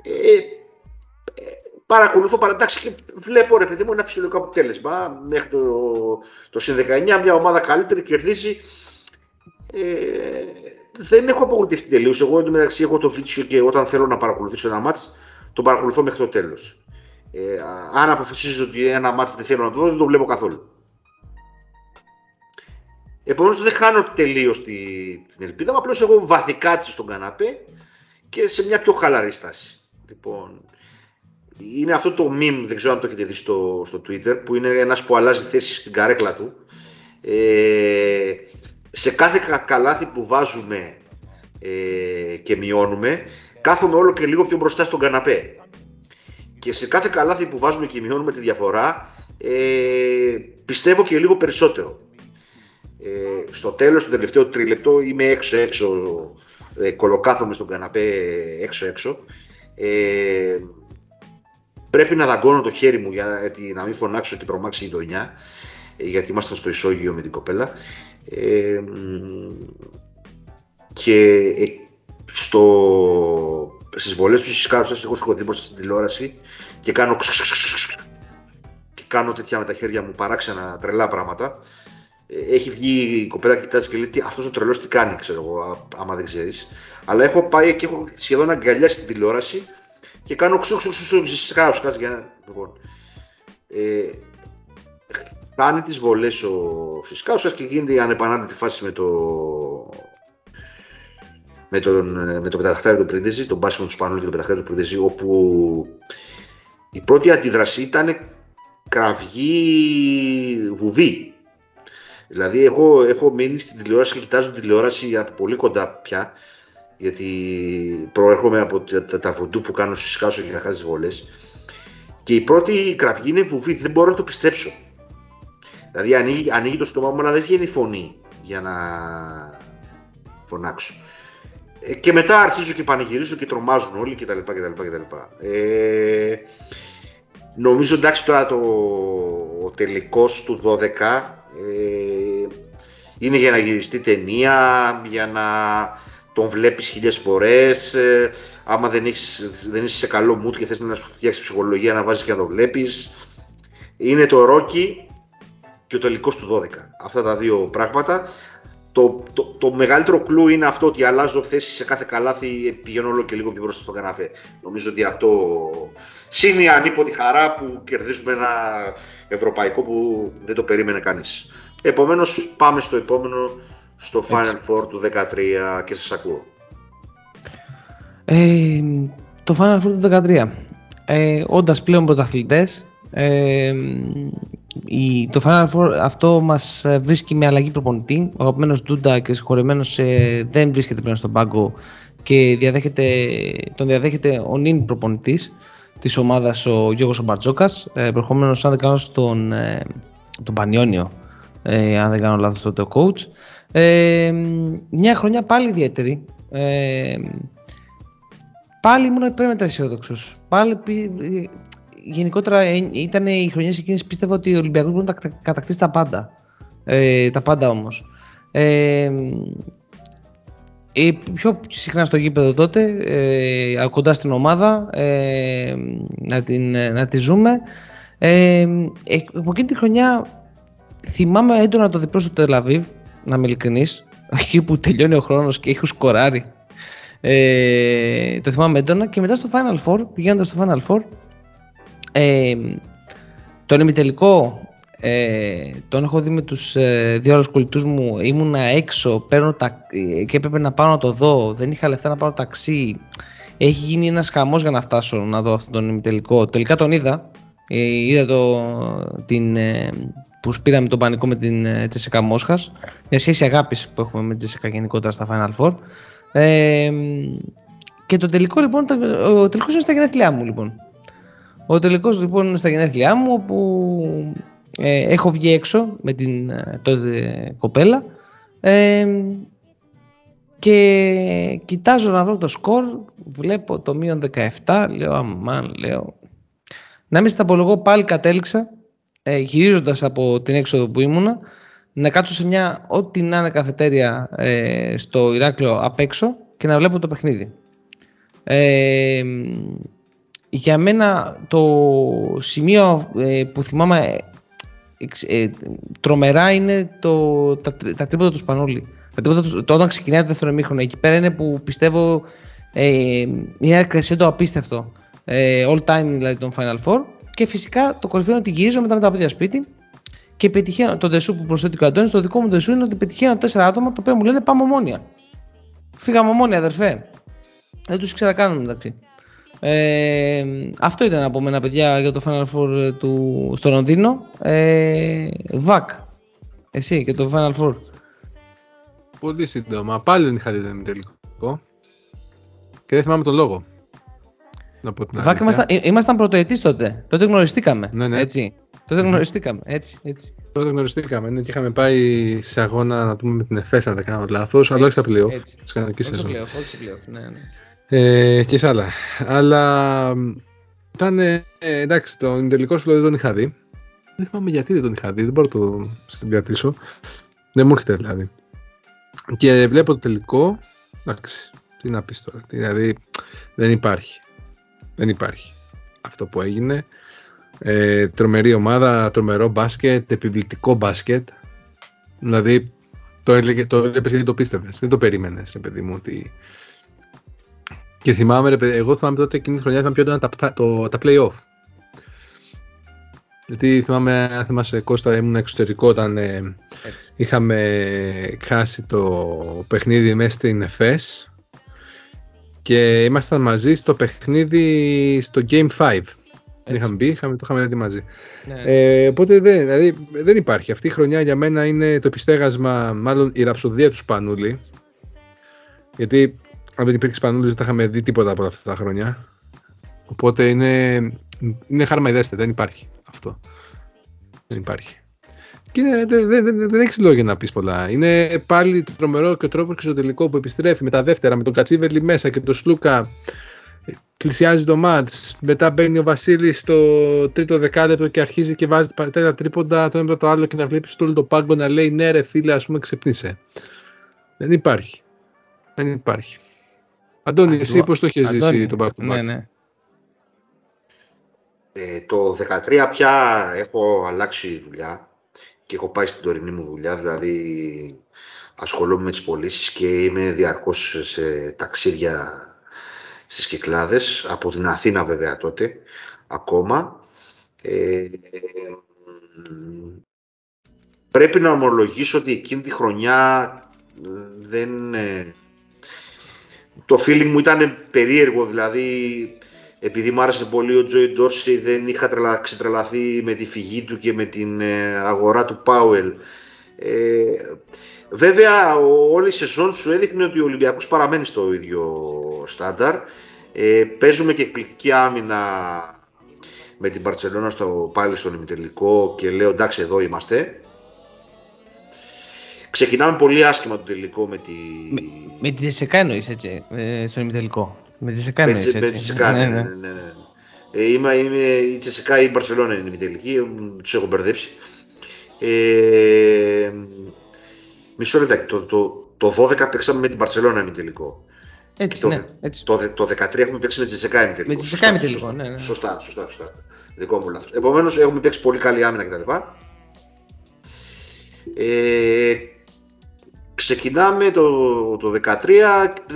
Ε, ε, παρακολουθώ παρατάξει και βλέπω ρε παιδί μου ένα φυσιολογικό αποτέλεσμα μέχρι το, το συν 19 μια ομάδα καλύτερη κερδίζει ε, δεν έχω απογοητευτεί τελείως. Εγώ εντωμεταξύ έχω το βίτσιο και όταν θέλω να παρακολουθήσω ένα μάτς το παρακολουθώ μέχρι το τέλος. Ε, αν αποφασίζω ότι ένα μάτς δεν θέλω να το δω, δεν το βλέπω καθόλου. Επομένως δεν χάνω τελείως την ελπίδα μου. Απλώς εγώ βαθικάτsi στον καναπέ και σε μια πιο χαλαρή στάση. Λοιπόν, είναι αυτό το meme, δεν ξέρω αν το έχετε δει στο, στο Twitter, που είναι ένας που αλλάζει θέση στην καρέκλα του. Ε, σε κάθε καλάθι που βάζουμε ε, και μειώνουμε, κάθομαι όλο και λίγο πιο μπροστά στον καναπέ. Και σε κάθε καλάθι που βάζουμε και μειώνουμε τη διαφορά, ε, πιστεύω και λίγο περισσότερο. Ε, στο τέλος, το τελευταίο τρίλεπτο, είμαι έξω-έξω, ε, κολοκάθομαι στον καναπέ έξω-έξω. Ε, πρέπει να δαγκώνω το χέρι μου για να μην φωνάξω και τρομάξει η γειτονιά, ε, γιατί ήμασταν στο ισόγειο με την κοπέλα. Ε, και ε, στο, στις βολές τους σας έχω σηκωθεί μπροστά στην τηλεόραση και κάνω και κάνω τέτοια με τα χέρια μου παράξενα τρελά πράγματα. Ε, έχει βγει η κοπέλα και κοιτάζει και λέει τι, αυτός ο τρελός τι κάνει, ξέρω εγώ, άμα δεν ξέρεις. Αλλά έχω πάει και έχω σχεδόν αγκαλιάσει την τηλεόραση και κάνω ξου ξου ξου ξου για λοιπόν. Ε, κάνει τις βολές ο Σισκάουσας και γίνεται η ανεπανάληπτη φάση με το με τον, με το πεταχτάρι του Πρίντεζη, τον πάσιμο τους Σπανούλη και τον πεταχτάρι του Πρίντεζη, όπου η πρώτη αντίδραση ήταν κραυγή βουβή. Δηλαδή, εγώ έχω μείνει στην τηλεόραση και κοιτάζω την τηλεόραση από πολύ κοντά πια, γιατί προέρχομαι από τα, τα βοντού που κάνω στις κάσο και να χάσει βολές. Και η πρώτη κραυγή είναι βουβή, δεν μπορώ να το πιστέψω. Δηλαδή ανοίγει, ανοίγει το στόμα μου, αλλά δεν βγαίνει φωνή για να φωνάξω. Ε, και μετά αρχίζω και πανηγυρίζω και τρομάζουν όλοι κτλ. κτλ, κτλ. Ε, νομίζω εντάξει τώρα το ο τελικός του 12 ε, είναι για να γυριστεί ταινία, για να τον βλέπεις χίλιες φορές, ε, άμα δεν, έχεις, δεν είσαι σε καλό mood και θες να σου φτιάξεις ψυχολογία να βάζεις και να το βλέπεις. Είναι το Ρόκι και ο τελικός του 12. Αυτά τα δύο πράγματα το, το, το, μεγαλύτερο κλου είναι αυτό ότι αλλάζω θέση σε κάθε καλάθι, πηγαίνω όλο και λίγο πιο μπροστά στον καναπέ. Νομίζω ότι αυτό είναι η ανίποτη χαρά που κερδίζουμε ένα ευρωπαϊκό που δεν το περίμενε κανείς. Επομένως πάμε στο επόμενο, στο Final Four του 13 και σας ακούω. Ε, το Final Four του 13. Ε, όντας πλέον πρωταθλητές, ε, η, το Final Four αυτό μας ε, βρίσκει με αλλαγή προπονητή. Ο αγαπημένος Ντούντα και συγχωρεμένος ε, δεν βρίσκεται πλέον στον πάγκο και διαδέχεται, τον διαδέχεται ο νυν προπονητής της ομάδας ο Γιώργος Μπαρτζόκας ε, προχωμένος αν δεν κάνω στον ε, τον Πανιόνιο ε, αν δεν κάνω λάθος τότε ο coach. Ε, μια χρονιά πάλι ιδιαίτερη. Ε, πάλι ήμουν υπέρμετρα πάλι γενικότερα ήταν οι χρονιές εκείνες πίστευα ότι ο Ολυμπιακός μπορεί να κατακτήσει τα πάντα. Ε, τα πάντα όμως. Ε, ε, πιο συχνά στο γήπεδο τότε, ε, κοντά στην ομάδα, ε, να, την, να τη ζούμε. Ε, ε, από εκείνη τη χρονιά θυμάμαι έντονα το διπλό στο Τελαβίβ, να είμαι ειλικρινής, εκεί που τελειώνει ο χρόνος και έχω σκοράρει. Ε, το θυμάμαι έντονα και μετά στο Final Four, πηγαίνοντας στο Final Four, ε, τον ημιτελικό ε, τον έχω δει με τους ε, δύο άλλους κολλητούς μου. Ήμουνα έξω παίρνω τα, ε, και έπρεπε να πάω να το δω. Δεν είχα λεφτά να πάρω ταξί. Έχει γίνει ένας χαμός για να φτάσω να δω αυτόν τον ημιτελικό. Τελικά τον είδα. Ε, είδα το, την, ε, που σπήραμε τον πανικό με την ε, Τζεσικά Μόσχας. Μια σχέση αγάπης που έχουμε με την Τζεσικά γενικότερα στα Final Four. Ε, και το τελικό λοιπόν το, ο τελικός είναι στα γενέθλιά μου λοιπόν ο τελικός λοιπόν είναι στα γενέθλιά μου όπου ε, έχω βγει έξω με την ε, τότε κοπέλα ε, και κοιτάζω να δω το σκορ, βλέπω το μείον 17, λέω αμάν, λέω. Να μην στα απολογώ, πάλι κατέληξα, ε, γυρίζοντας από την έξοδο που ήμουνα, να κάτσω σε μια ό,τι να είναι καφετέρια ε, στο Ηράκλειο απ' έξω και να βλέπω το παιχνίδι. Ε, για μένα το σημείο ε, που θυμάμαι ε, τρομερά είναι το, τα, τα τρίποτα του Σπανούλη. Τα τρίποτα, το, όταν ξεκινάει το δεύτερο μήχρονο. Εκεί πέρα είναι που πιστεύω ε, είναι κρεσέντο απίστευτο. Ε, all time δηλαδή τον Final Four. Και φυσικά το κορυφαίο είναι ότι γυρίζω μετά με τα πόδια σπίτι και πετυχαίνω το δεσού που προσθέτει ο Αντώνης. Το δικό μου δεσού είναι ότι πετυχαίνω τέσσερα άτομα τα οποία μου λένε πάμε ομόνια. Φύγαμε ομόνια, αδερφέ. Δεν τους ήξερα καν μεταξύ. Ε, αυτό ήταν από μένα, παιδιά, για το Final Four του, στο Λονδίνο. Ε, Βακ, εσύ και το Final Four. Πολύ σύντομα. Πάλι δεν είχα δει το τελικό. Και δεν θυμάμαι τον λόγο. Να πω την Βακ, ήμασταν, ήμασταν πρωτοετής τότε. Τότε γνωριστήκαμε. Ναι, ναι. Έτσι. Τότε γνωριστήκαμε. Έτσι, έτσι. Τότε γνωριστήκαμε. Ναι, και είχαμε πάει σε αγώνα να δούμε με την ΕΦΕΣ, αν δεν κάνω λάθος, αλλά όχι στα πλοίο. Της κανονικής σεζόν. Όχι στα ναι, ναι. Ε, και σ' άλλα. Αλλά ήταν. Ε, εντάξει, τον τελικό σου δεν τον είχα δει. Δεν θυμάμαι γιατί δεν τον είχα δει, δεν μπορώ να το συγκρατήσω. Δεν μου έρχεται δηλαδή. Και βλέπω το τελικό. Εντάξει, τι να πεις τώρα. Δηλαδή δεν υπάρχει. Δεν υπάρχει αυτό που έγινε. Ε, τρομερή ομάδα, τρομερό μπάσκετ, επιβλητικό μπάσκετ. Δηλαδή το έλεγε, το έλεγες και το πίστευες. Δεν το περίμενες, ρε παιδί μου, ότι και θυμάμαι, ρε, εγώ θυμάμαι τότε εκείνη τη χρονιά ήταν πιο έντονα τα, το, τα play-off. Γιατί θυμάμαι, αν θυμάσαι Κώστα, ήμουν εξωτερικό όταν ε, είχαμε χάσει το παιχνίδι μέσα στην ΕΦΕΣ και ήμασταν μαζί στο παιχνίδι στο Game 5. Δεν είχαμε μπει, είχαμε, το είχαμε δει μαζί. Ναι. Ε, οπότε δεν, δηλαδή, δεν υπάρχει. Αυτή η χρονιά για μένα είναι το επιστέγασμα, μάλλον η ραψοδία του Σπανούλη. Γιατί αν δεν υπήρχε Σπανούλη, δεν θα είχαμε δει τίποτα από αυτά τα χρόνια. Οπότε είναι, είναι χάρμα ιδέστε, δεν υπάρχει αυτό. Δεν υπάρχει. Και δεν, δεν, δεν, δεν έχεις λόγια να πεις πολλά. Είναι πάλι τρομερό και ο τρόπος και στο τελικό που επιστρέφει με τα δεύτερα, με τον Κατσίβελη μέσα και τον Σλούκα. Πλησιάζει το μάτς. Μετά μπαίνει ο Βασίλης στο τρίτο δεκάλεπτο και αρχίζει και βάζει τα τρίποντα το ένα το άλλο και να βλέπεις όλο το πάγκο να λέει ναι, ρε φίλε, ας πούμε, ξεπνήσε. Δεν υπάρχει. Δεν υπάρχει. Αντώνη, εσύ πώς το έχεις ζήσει το back to back; Ναι, ναι. Ε, το 2013 πια έχω αλλάξει δουλειά και έχω πάει στην τωρινή μου δουλειά, δηλαδή ασχολούμαι με τις πωλήσεις και είμαι διαρκώς σε ταξίδια στις Κυκλάδες, από την Αθήνα βέβαια τότε, ακόμα. Ε, πρέπει να ομολογήσω ότι εκείνη τη χρονιά δεν, ε, το feeling μου ήταν περίεργο, δηλαδή επειδή μου άρεσε πολύ ο Τζόι Ντόρσι δεν είχα τρελα, ξετρελαθεί με τη φυγή του και με την ε, αγορά του Πάουελ. Ε, βέβαια όλη η σεζόν σου έδειχνε ότι ο Ολυμπιακός παραμένει στο ίδιο στάνταρ. Ε, παίζουμε και εκπληκτική άμυνα με την Παρτσελώνα στο, πάλι στον ημιτελικό και λέω εντάξει εδώ είμαστε. Ξεκινάμε πολύ άσχημα το τελικό με τη... Με, με τη Τζεσεκά εννοείς έτσι, ε, στον ημιτελικό. Με τη Τζεσεκά εννοείς έτσι. Με τη Τζεσεκά, ναι, ναι, ναι. ναι, ναι. Ε, είμαι, είμαι, η Τζεσεκά ή η Μπαρσελόνα είναι η ημιτελική, τους έχω μπερδέψει. Ε, μισό λεπτάκι, το, το, το 12 παίξαμε με την Μπαρσελόνα ημιτελικό. Έτσι, το, ναι, έτσι. Το, το, 13 έχουμε παίξει με τη Τζεσεκά ημιτελικό. Με τη Τζεσεκά ημιτελικό, ναι, ναι. Σωστά, σωστά, σωστά. Δικό μου λάθος. Επομένως έχουμε παίξει πολύ καλή άμυνα κτλ. Ε, Ξεκινάμε το, το 13,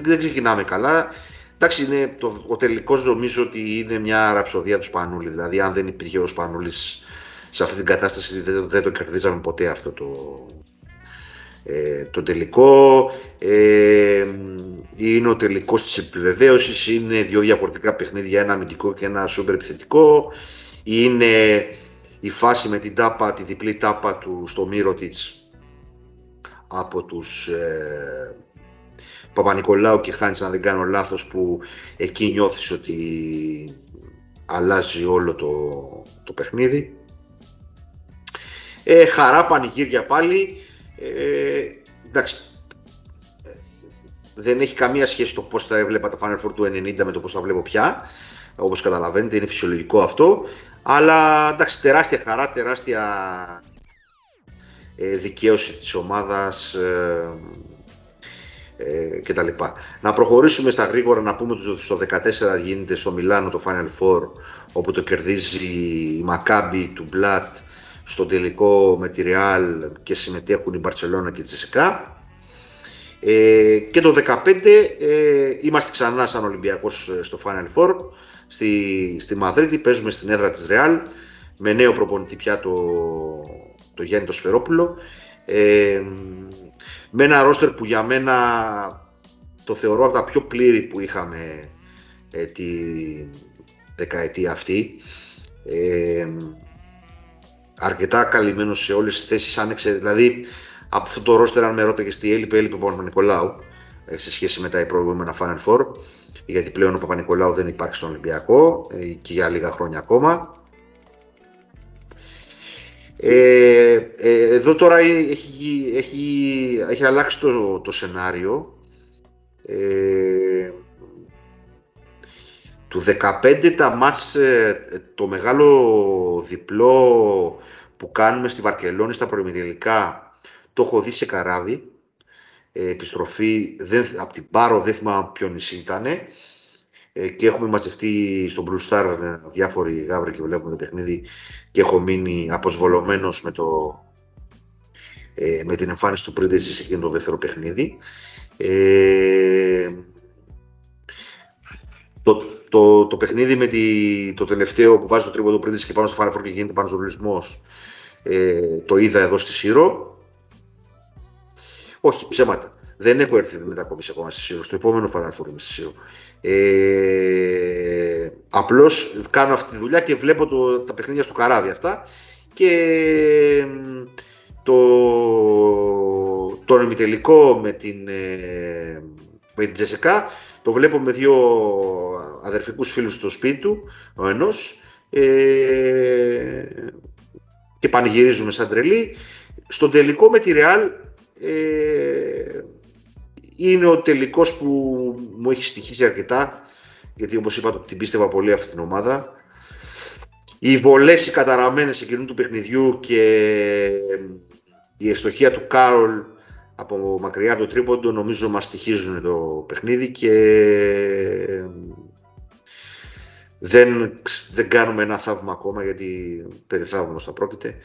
δεν ξεκινάμε καλά. Εντάξει, είναι το, ο τελικός νομίζω ότι είναι μια ραψοδία του Σπανούλη. Δηλαδή, αν δεν υπήρχε ο Σπανούλης σε αυτή την κατάσταση, δεν, δεν το κερδίζαμε ποτέ αυτό το, ε, το τελικό. Ε, είναι ο τελικός της επιβεβαίωσης, είναι δύο διαφορετικά παιχνίδια, ένα αμυντικό και ένα σούπερ επιθετικό. Είναι η φάση με την τάπα, τη διπλή τάπα του στο Μύρωτιτς από τους ε, Παπα-Νικολάου και Χάνης αν δεν κάνω λάθος που εκεί νιώθεις ότι αλλάζει όλο το, το παιχνίδι. Ε, χαρά, πανηγύρια πάλι. Ε, εντάξει, δεν έχει καμία σχέση το πώς θα έβλεπα τα Final Four του 90 με το πώς τα βλέπω πια. Όπως καταλαβαίνετε είναι φυσιολογικό αυτό. Αλλά εντάξει τεράστια χαρά, τεράστια ε, δικαίωση της ομάδας ε, ε, κτλ. Να προχωρήσουμε στα γρήγορα να πούμε ότι στο 14 γίνεται στο Μιλάνο το Final Four όπου το κερδίζει η Maccabi του Μπλατ στο τελικό με τη Real και συμμετέχουν η Μπαρτσελώνα και η Τσεσικά. Ε, και το 15 ε, είμαστε ξανά σαν Ολυμπιακός ε, στο Final Four στη, στη Μαδρίτη, παίζουμε στην έδρα της Real με νέο προπονητή πια το, το Γιάννη το Σφερόπουλο ε, με ένα ρόστερ που για μένα το θεωρώ από τα πιο πλήρη που είχαμε ε, τη δεκαετία αυτή. Ε, αρκετά καλυμμένος σε όλες τις θέσεις άνοιξε, δηλαδή από αυτό το ρόστερ αν με ρώταγες τι έλειπε, έλειπε ο Παπα-Νικολάου ε, σε σχέση με τα προηγούμενα Final Four. Γιατί πλέον ο Παπα-Νικολάου δεν υπάρχει στον Ολυμπιακό ε, και για λίγα χρόνια ακόμα ε, ε, εδώ τώρα έχει, έχει, έχει αλλάξει το, το σενάριο. Ε, του 15 τα μάτς, ε, το μεγάλο διπλό που κάνουμε στη Βαρκελόνη στα προημιτελικά το έχω δει σε καράβι. Ε, επιστροφή, δεν, από την Πάρο δεν θυμάμαι ποιο νησί ήταν. Ε, και έχουμε μαζευτεί στον Blue Star ε, διάφοροι γάβροι και βλέπουμε το παιχνίδι και έχω μείνει αποσβολωμένος με, το, ε, με την εμφάνιση του Πρίντεζη σε εκείνο το δεύτερο παιχνίδι. Ε, το, το, το παιχνίδι με τη, το τελευταίο που βάζει το τρίπο του Πρίντεζη και πάνω στο Final και γίνεται πάνω στο ε, το είδα εδώ στη Σύρο. Όχι, ψέματα. Δεν έχω έρθει μετακόμιση ακόμα στη Σύρο. Στο επόμενο Final Four είμαι στη Σύρο. Ε, απλώς κάνω αυτή τη δουλειά και βλέπω το, τα παιχνίδια στο καράβι αυτά και το, το ημιτελικό με την, ε, με την Τζεσεκά το βλέπω με δύο αδερφικούς φίλους στο σπίτι του, ο ενός ε, και πανηγυρίζουμε σαν τρελή. Στον τελικό με τη Ρεάλ ε, είναι ο τελικός που μου έχει στοιχήσει αρκετά γιατί όπως είπα την πίστευα πολύ αυτή την ομάδα. Οι βολές οι καταραμένες εκείνου του παιχνιδιού και η ευστοχία του Κάρολ από μακριά το τρίποντο νομίζω μας στοιχίζουν το παιχνίδι και δεν, δεν κάνουμε ένα θαύμα ακόμα γιατί περί θαύματος θα πρόκειται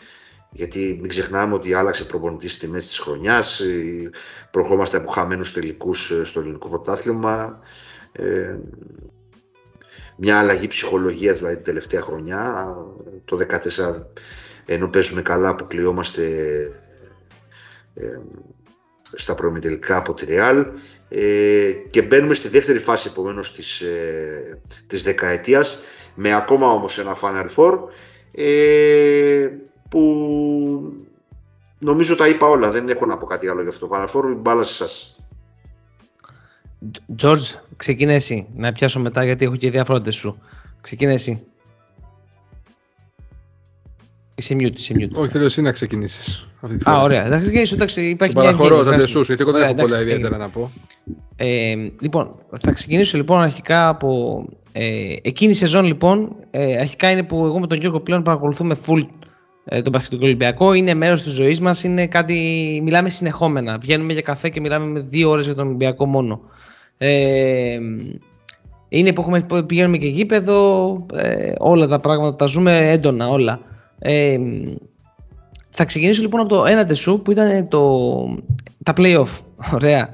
γιατί μην ξεχνάμε ότι άλλαξε προπονητής στη μέση της χρονιάς, προχώμαστε από χαμένους τελικούς ε, στο ελληνικό πρωτάθλημα, ε, μια αλλαγή ψυχολογίας δηλαδή την τελευταία χρονιά, το 2014 ενώ παίζουμε καλά που κλειόμαστε ε, στα προημιτελικά από τη Real ε, και μπαίνουμε στη δεύτερη φάση επομένως της, ε, της δεκαετίας με ακόμα όμως ένα Final Four. Ε, που νομίζω τα είπα όλα, δεν έχω να πω κάτι άλλο για αυτό. Παναφόρου, μπάλα σε εσάς. George, ξεκινά εσύ. Να πιάσω μετά γιατί έχω και διάφορα σου. Ξεκινά εσύ. Είσαι mute, είσαι mute. Όχι, θέλω εσύ να ξεκινήσεις. Α, ωραία. Θα ξεκινήσω. Εντάξει, υπάρχει μια Παραχωρώ, θα σου, γιατί εγώ δεν έχω πολλά ιδιαίτερα να πω. Ε, λοιπόν, θα ξεκινήσω λοιπόν αρχικά από. Ε, εκείνη η σεζόν λοιπόν, ε, αρχικά είναι που εγώ με τον Γιώργο πλέον παρακολουθούμε full ε, τον Παχτικό Ολυμπιακό. Είναι μέρος της ζωής μας. Είναι κάτι. Μιλάμε συνεχόμενα. Βγαίνουμε για καφέ και μιλάμε με δύο ώρες για τον Ολυμπιακό μόνο. Ε, είναι που έχουμε, πηγαίνουμε και γήπεδο. Ε, όλα τα πράγματα τα ζούμε έντονα όλα. Ε, θα ξεκινήσω λοιπόν από το ένα τεσού που ήταν το, τα play-off. Ωραία.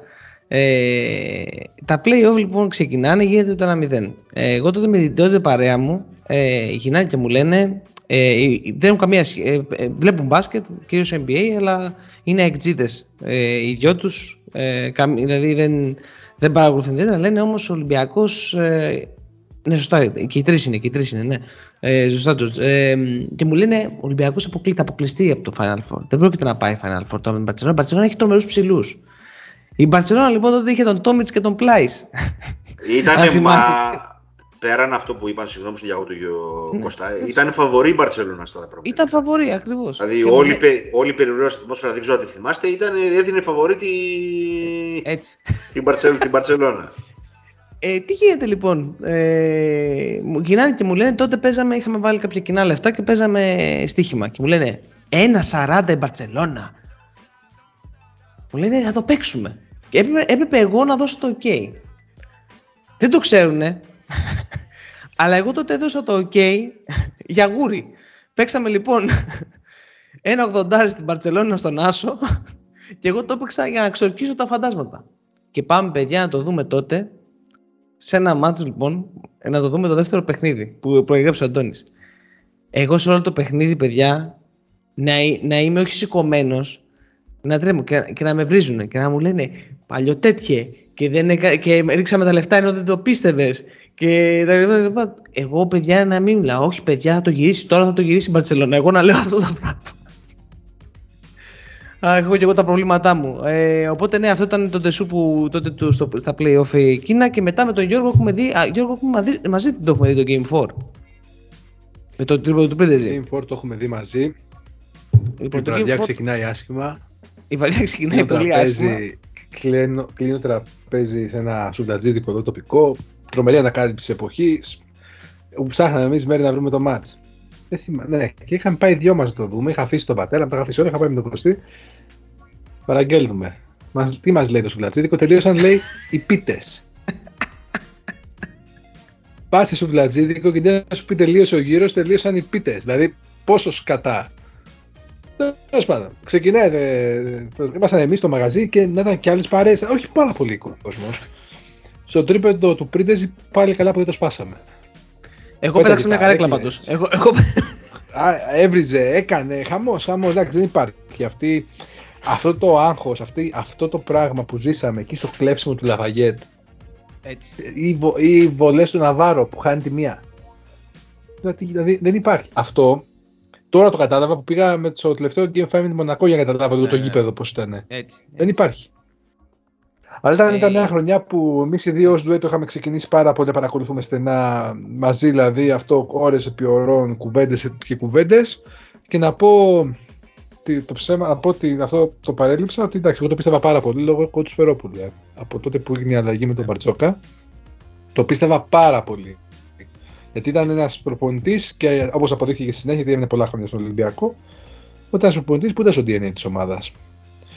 Ε, τα play-off λοιπόν ξεκινάνε, γίνεται το 1-0. Ε, εγώ τότε με την τότε παρέα μου, ε, γυναίκια μου λένε ε, δεν έχουν καμία σχέση. Ε, ε, βλέπουν μπάσκετ, κυρίως NBA, αλλά είναι εκτζίτες ε, οι δυο τους. Ε, δηλαδή δεν, δεν παρακολουθούν ιδιαίτερα. Λένε όμως ο Ολυμπιακός... Ε, ναι, σωστά, και οι τρεις είναι, και οι τρεις είναι, ναι. Ε, σωστά, ε, και μου λένε ο Ολυμπιακός αποκλεί, αποκλειστεί από το Final Four. Δεν πρόκειται να πάει Final Four τώρα με την Μπαρσελόνα. Η Μπαρσελόνα έχει τρομερούς ψηλούς. Η Μπαρσελόνα λοιπόν τότε είχε τον Τόμιτς και τον Πλάις. Ήταν μα πέραν αυτό που είπαν, συγγνώμη στον Γιάννη του ναι. Κωστά, ήταν φαβορή η Μπαρσελόνα στα πράγματα. Ήταν φαβορή, ακριβώς. Δηλαδή, όλη, όλη η περιοχή ατμόσφαιρα, δεν ξέρω αν τη θυμάστε, ήταν, έδινε φαβορή τη, Έτσι. την, Μπαρσελ, την Μπαρσελόνα. Ε, τι γίνεται λοιπόν, ε, μου γυρνάνε και μου λένε τότε παίζαμε, είχαμε βάλει κάποια κοινά λεφτά και παίζαμε στοίχημα και μου λένε 1-40 η Μπαρτσελώνα. Μου λένε θα το παίξουμε. Και έπρεπε, έπρεπε εγώ να δώσω το ok. Δεν το ξέρουνε. Αλλά εγώ τότε έδωσα το ok για γούρι. Παίξαμε λοιπόν ένα 80 στην Μπαρτσελώνα στον Άσο και εγώ το έπαιξα για να ξορκίσω τα φαντάσματα. Και πάμε παιδιά να το δούμε τότε σε ένα μάτς λοιπόν να το δούμε το δεύτερο παιχνίδι που προηγρέψε ο Αντώνης. Εγώ σε όλο το παιχνίδι παιδιά να, να είμαι όχι σηκωμένος, να τρέμω και, και, να με βρίζουν και να μου λένε παλιοτέτιε και, δεν έκα, και ρίξαμε τα λεφτά ενώ δεν το πίστευες. Και εγώ παιδιά να μην μιλάω. Όχι παιδιά θα το γυρίσει τώρα, θα το γυρίσει η Μπαρσελόνα. Εγώ να λέω αυτό το πράγμα. Έχω και εγώ τα προβλήματά μου. Ε, οπότε ναι, αυτό ήταν το τεσού που τότε του στο, στα playoff εκείνα και μετά με τον Γιώργο έχουμε δει. Α, Γιώργο έχουμε μαζί, μαζί το έχουμε δει το Game 4. Με το τρίποδο του Πρίντεζι. Game 4 το έχουμε δει μαζί. Λοιπόν, η το βραδιά Game 4 ξεκινάει άσχημα. Η βαριά ξεκινάει Κλείνω πολύ τραπέζι- άσχημα. Κλείνω- Κλείνω τραπέζι σε ένα σουντατζίδικο εδώ τοπικό. Τρομερή ανακάλυψη εποχής. Ψάχναμε εμείς μέρη να βρούμε το match. Δεν θυμάμαι. Ναι, και είχαμε πάει δυο μας να το δούμε. Είχα αφήσει τον πατέρα, μου τα είχα αφήσει όλα. Είχα πάει με τον Κωστή. Παραγγέλνουμε. Μας, τι μας λέει το σουβλατζίδικο, τελείωσαν λέει οι πίτες. Πας σε σουβλατζίδικο και δεν να σου πει τελείωσε ο γύρος, τελείωσαν οι πίτες. Δηλαδή πόσος σκατά. Τέλος πάντων, ξεκινάει. ε, Ήμασταν εμείς στο μαγαζί και να ήταν και άλλες παρέες. Όχι πάρα πολύ κόσμος. Στο τρίπεδο του Πρίντεζι πάλι καλά που δεν το σπάσαμε. Εγώ Πέτα πέταξα μια καρέκλα καρέκλες. πάντως. Εγώ, εγώ... Α, έβριζε, έκανε χαμός, χαμός. Εντάξει, δεν υπάρχει αυτή. Αυτό το άγχος, αυτή, αυτό το πράγμα που ζήσαμε εκεί στο κλέψιμο του Λαφαγέτ Έτσι. ή, βο, ή βολές του Ναβάρο που χάνει τη μία. Δηλαδή, δηλαδή δεν υπάρχει. Αυτό τώρα το κατάλαβα που πήγα με το τελευταίο Game 5 με τη Μονακό για να καταλάβω Ναι, το ναι. γήπεδο πώς ήταν. Έτσι. Δεν υπάρχει. Αλλά ήταν, ήταν Ε, μια χρονιά που εμείς οι δύο ως ντουέτο είχαμε ξεκινήσει πάρα πολύ να παρακολουθούμε στενά μαζί, δηλαδή αυτό ώρες επί ωρών, κουβέντες και κουβέντες. Και να πω τι- το ψέμα, να πω ότι αυτό το παρέλειψα, ότι εντάξει, εγώ το πίστευα πάρα πολύ λόγω του Σφερόπουλου. ε. Από τότε που έγινε η αλλαγή με τον Μπαρτζόκα, το πίστευα πάρα πολύ. Γιατί ήταν ένας προπονητής και όπως αποδείχθηκε στη συνέχεια, γιατί έμεινε πολλά χρόνια στον Ολυμπιακό, ήταν ένας προπονητής που ήταν στο DNA της ομάδας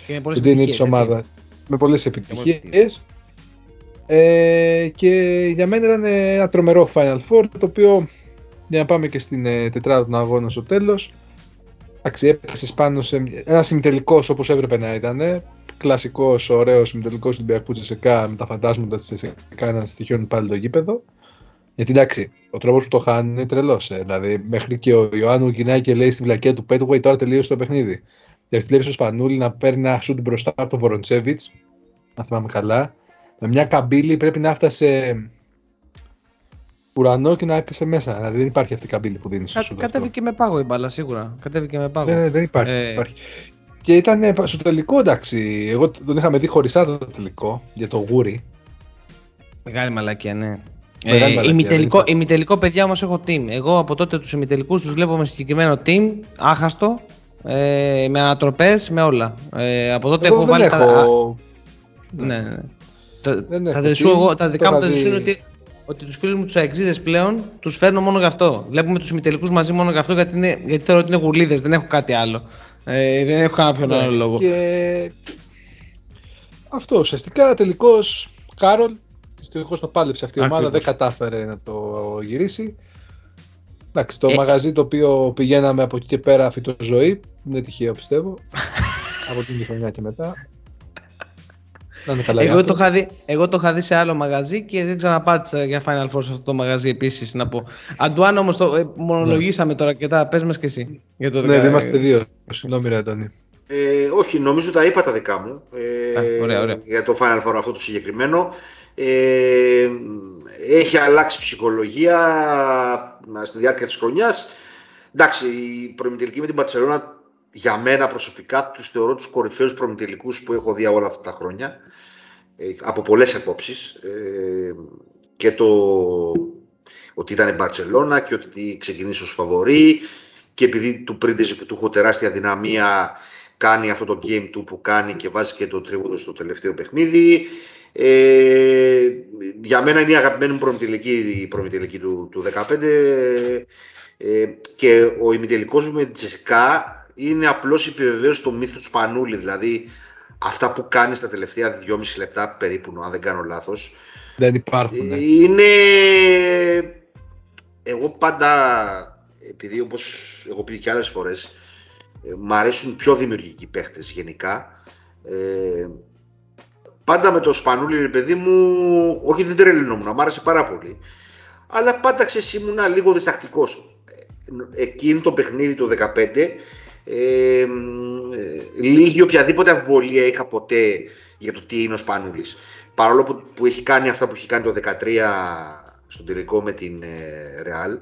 Και με πολλές το DNA επιτυχίες, της έτσι. ομάδας με πολλές επιτυχίες. επιτυχίες ε, και για μένα ήταν ένα τρομερό Final Four το οποίο για να πάμε και στην ε, τετράδα των αγώνων στο τέλος εντάξει έπεσε πάνω σε ένα συμμετελικός όπως έπρεπε να ήταν κλασικός, ωραίος συμμετελικός του Ολυμπιακού Τσεσεκά με τα φαντάσματα της Τσεσεκά να στοιχειώνει πάλι το γήπεδο γιατί εντάξει, ο τρόπος που το χάνει είναι τρελός. Ε. Δηλαδή, μέχρι και ο Ιωάννου γυρνάει και λέει στη βλακία του Πέτουγκουεϊ τώρα τελείωσε το παιχνίδι. Και βλέπει ο Σπανούλη να παίρνει ένα σουτ μπροστά από τον Βοροντσέβιτς, αν θυμάμαι καλά. Με μια καμπύλη πρέπει να έφτασε ουρανό και να έπεσε μέσα. Δηλαδή, δεν υπάρχει αυτή η καμπύλη που δίνεις στο Κα- σουτ. αυτό. Κατέβηκε με πάγο η μπάλα σίγουρα. Κατέβηκε με πάγο. Ναι, ναι, δεν υπάρχει. Ε. δεν υπάρχει. Και ήταν ε, στο τελικό εντάξει. Εγώ τον είχαμε δει χωριστά το τελικό για το γούρι. Μεγάλη μαλακία, ναι. Μεγάλη Ε, μαλακία, ημιτελικό, δεν υπάρχει. ημιτελικό, παιδιά όμως έχω team. Εγώ από τότε τους ημιτελικούς τους βλέπω με συγκεκριμένο team, άχαστο, ε, με ανατροπές, με όλα. Ε, από τότε Εγώ έχω δεν βάλει τα. έχω. Ναι, ναι. ναι. Τα, Δεν τα, έχω δεσού team, εγώ, τα το δικά μου είχα τα δεσού δει. είναι ότι, ότι τους φίλους μου τους αεξίδες πλέον τους φέρνω μόνο γι' αυτό. Βλέπουμε τους ημιτελικούς μαζί μόνο γι' αυτό γιατί, είναι, γιατί θεωρώ ότι είναι γουρλίδε, δεν έχω κάτι άλλο. Ε, δεν έχω κάποιον άλλο λόγο. Ναι, Και αυτό ουσιαστικά τελικώ Κάρολ δυστυχώς το πάλεψε αυτή η ομάδα, Ακριβώς. δεν κατάφερε να το γυρίσει. Εντάξει, το Ε. μαγαζί το οποίο πηγαίναμε από εκεί και πέρα φυτό ζωή, δεν είναι τυχαίο πιστεύω. από την χρονιά και μετά. Να είναι καλά. οι Εγώ το, άνθρωποι. είχα δει, εγώ το είχα δει σε άλλο μαγαζί και δεν ξαναπάτησα για Final Four σε αυτό το μαγαζί επίσης να πω. Αντουάν όμως το ε, μονολογήσαμε τώρα και τα πες μας και εσύ. Για το Ναι, δεκα- δεν είμαστε δύο. Συγγνώμη, ρε Αντώνη. Ε, όχι, νομίζω τα είπα τα δικά μου. Ε, Α, ωραία, ωραία. Για το Final Four αυτό το συγκεκριμένο. Ε, έχει αλλάξει ψυχολογία ε, στη διάρκεια της χρονιάς. Εντάξει, η προημιτελική με την Παρσελόνα για μένα προσωπικά τους θεωρώ τους κορυφαίους προημιτελικούς που έχω δει όλα αυτά τα χρόνια. Ε, από πολλές απόψεις. Ε, και το ότι ήταν η Μπαρσελόνα και ότι ξεκινήσει ως φαβορή και επειδή του πρίντεζε που του έχω τεράστια δυναμία κάνει αυτό το game του που κάνει και βάζει και το τρίποντο στο τελευταίο παιχνίδι. Ε, για μένα είναι η αγαπημένη μου προμηθελική, η προμηθελική του, του 15 ε, και ο ημιτελικός μου με την Τσεσικά είναι απλώς επιβεβαίωση του μύθου του Σπανούλη, δηλαδή αυτά που κάνεις στα τελευταία 2,5 λεπτά περίπου, αν δεν κάνω λάθος. Δεν υπάρχουν. Ναι. Είναι... Εγώ πάντα, επειδή όπως έχω πει και άλλες φορές, ε, μ' αρέσουν πιο δημιουργικοί παίχτες γενικά. Ε, πάντα με το Σπανούλη, ρε παιδί μου, όχι δεν τρελαινόμουν, μου άρεσε πάρα πολύ. Αλλά πάντα ξέρεις ήμουνα λίγο διστακτικός. Ε, εκείνη το παιχνίδι το 15 ε, λίγη οποιαδήποτε αμφιβολία είχα ποτέ για το τι είναι ο Σπανούλης. Παρόλο που, που έχει κάνει αυτά που έχει κάνει το 13 στον τελικό με την ε, Real,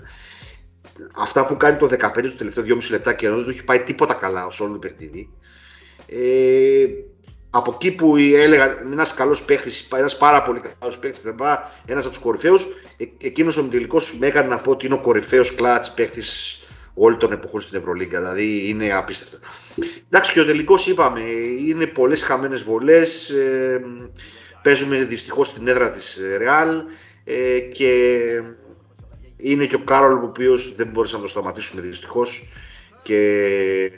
αυτά που κάνει το 15 στο τελευταίο 2,5 λεπτά και ενώ δεν του έχει πάει τίποτα καλά ως όλο το παιχνίδι, ε, από εκεί που έλεγα ένας καλός παίχτης, ένας πάρα πολύ καλός παίχτης ένας από τους κορυφαίους, ε, εκείνος ο τελικό με έκανε να πω ότι είναι ο κορυφαίος κλατς παίχτης όλων των εποχών στην Ευρωλίγκα. Δηλαδή είναι απίστευτο. Εντάξει, και ο τελικός είπαμε, είναι πολλές χαμένες βολές. Ε, παίζουμε δυστυχώς στην έδρα της Ρεάλ ε, και είναι και ο Κάρολ ο οποίος δεν μπορούσε να το σταματήσουμε δυστυχώς και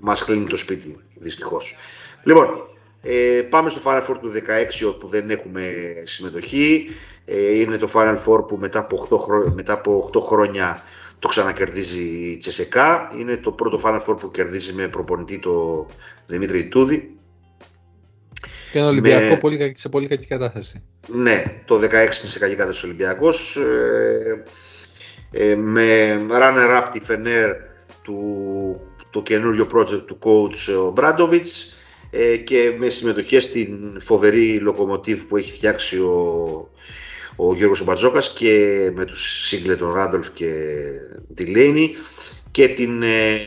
μας κλείνει το σπίτι δυστυχώς. Λοιπόν, ε, πάμε στο Final Four του 16 όπου δεν έχουμε συμμετοχή. Ε, είναι το Final Four που μετά από 8, μετά από 8 χρόνια το ξανακερδίζει η Τσεσεκά. Είναι το πρώτο Final Four που κερδίζει με προπονητή το Δημήτρη Τούδη. Και ένα Ολυμπιακό με... πολύ, σε πολύ κακή κατάσταση. Ναι, το 16 είναι σε κακή κατάσταση ο Ολυμπιακός. Ε, ε, με runner-up τη Φενέρ του το καινούριο project του coach ο Μπράντοβιτς ε, και με συμμετοχή στην φοβερή λοκομοτίβ που έχει φτιάξει ο, ο Γιώργος Μπαρτζόκας και με τους Σίγκλετον Ράντολφ και τη Λένη και την, ε,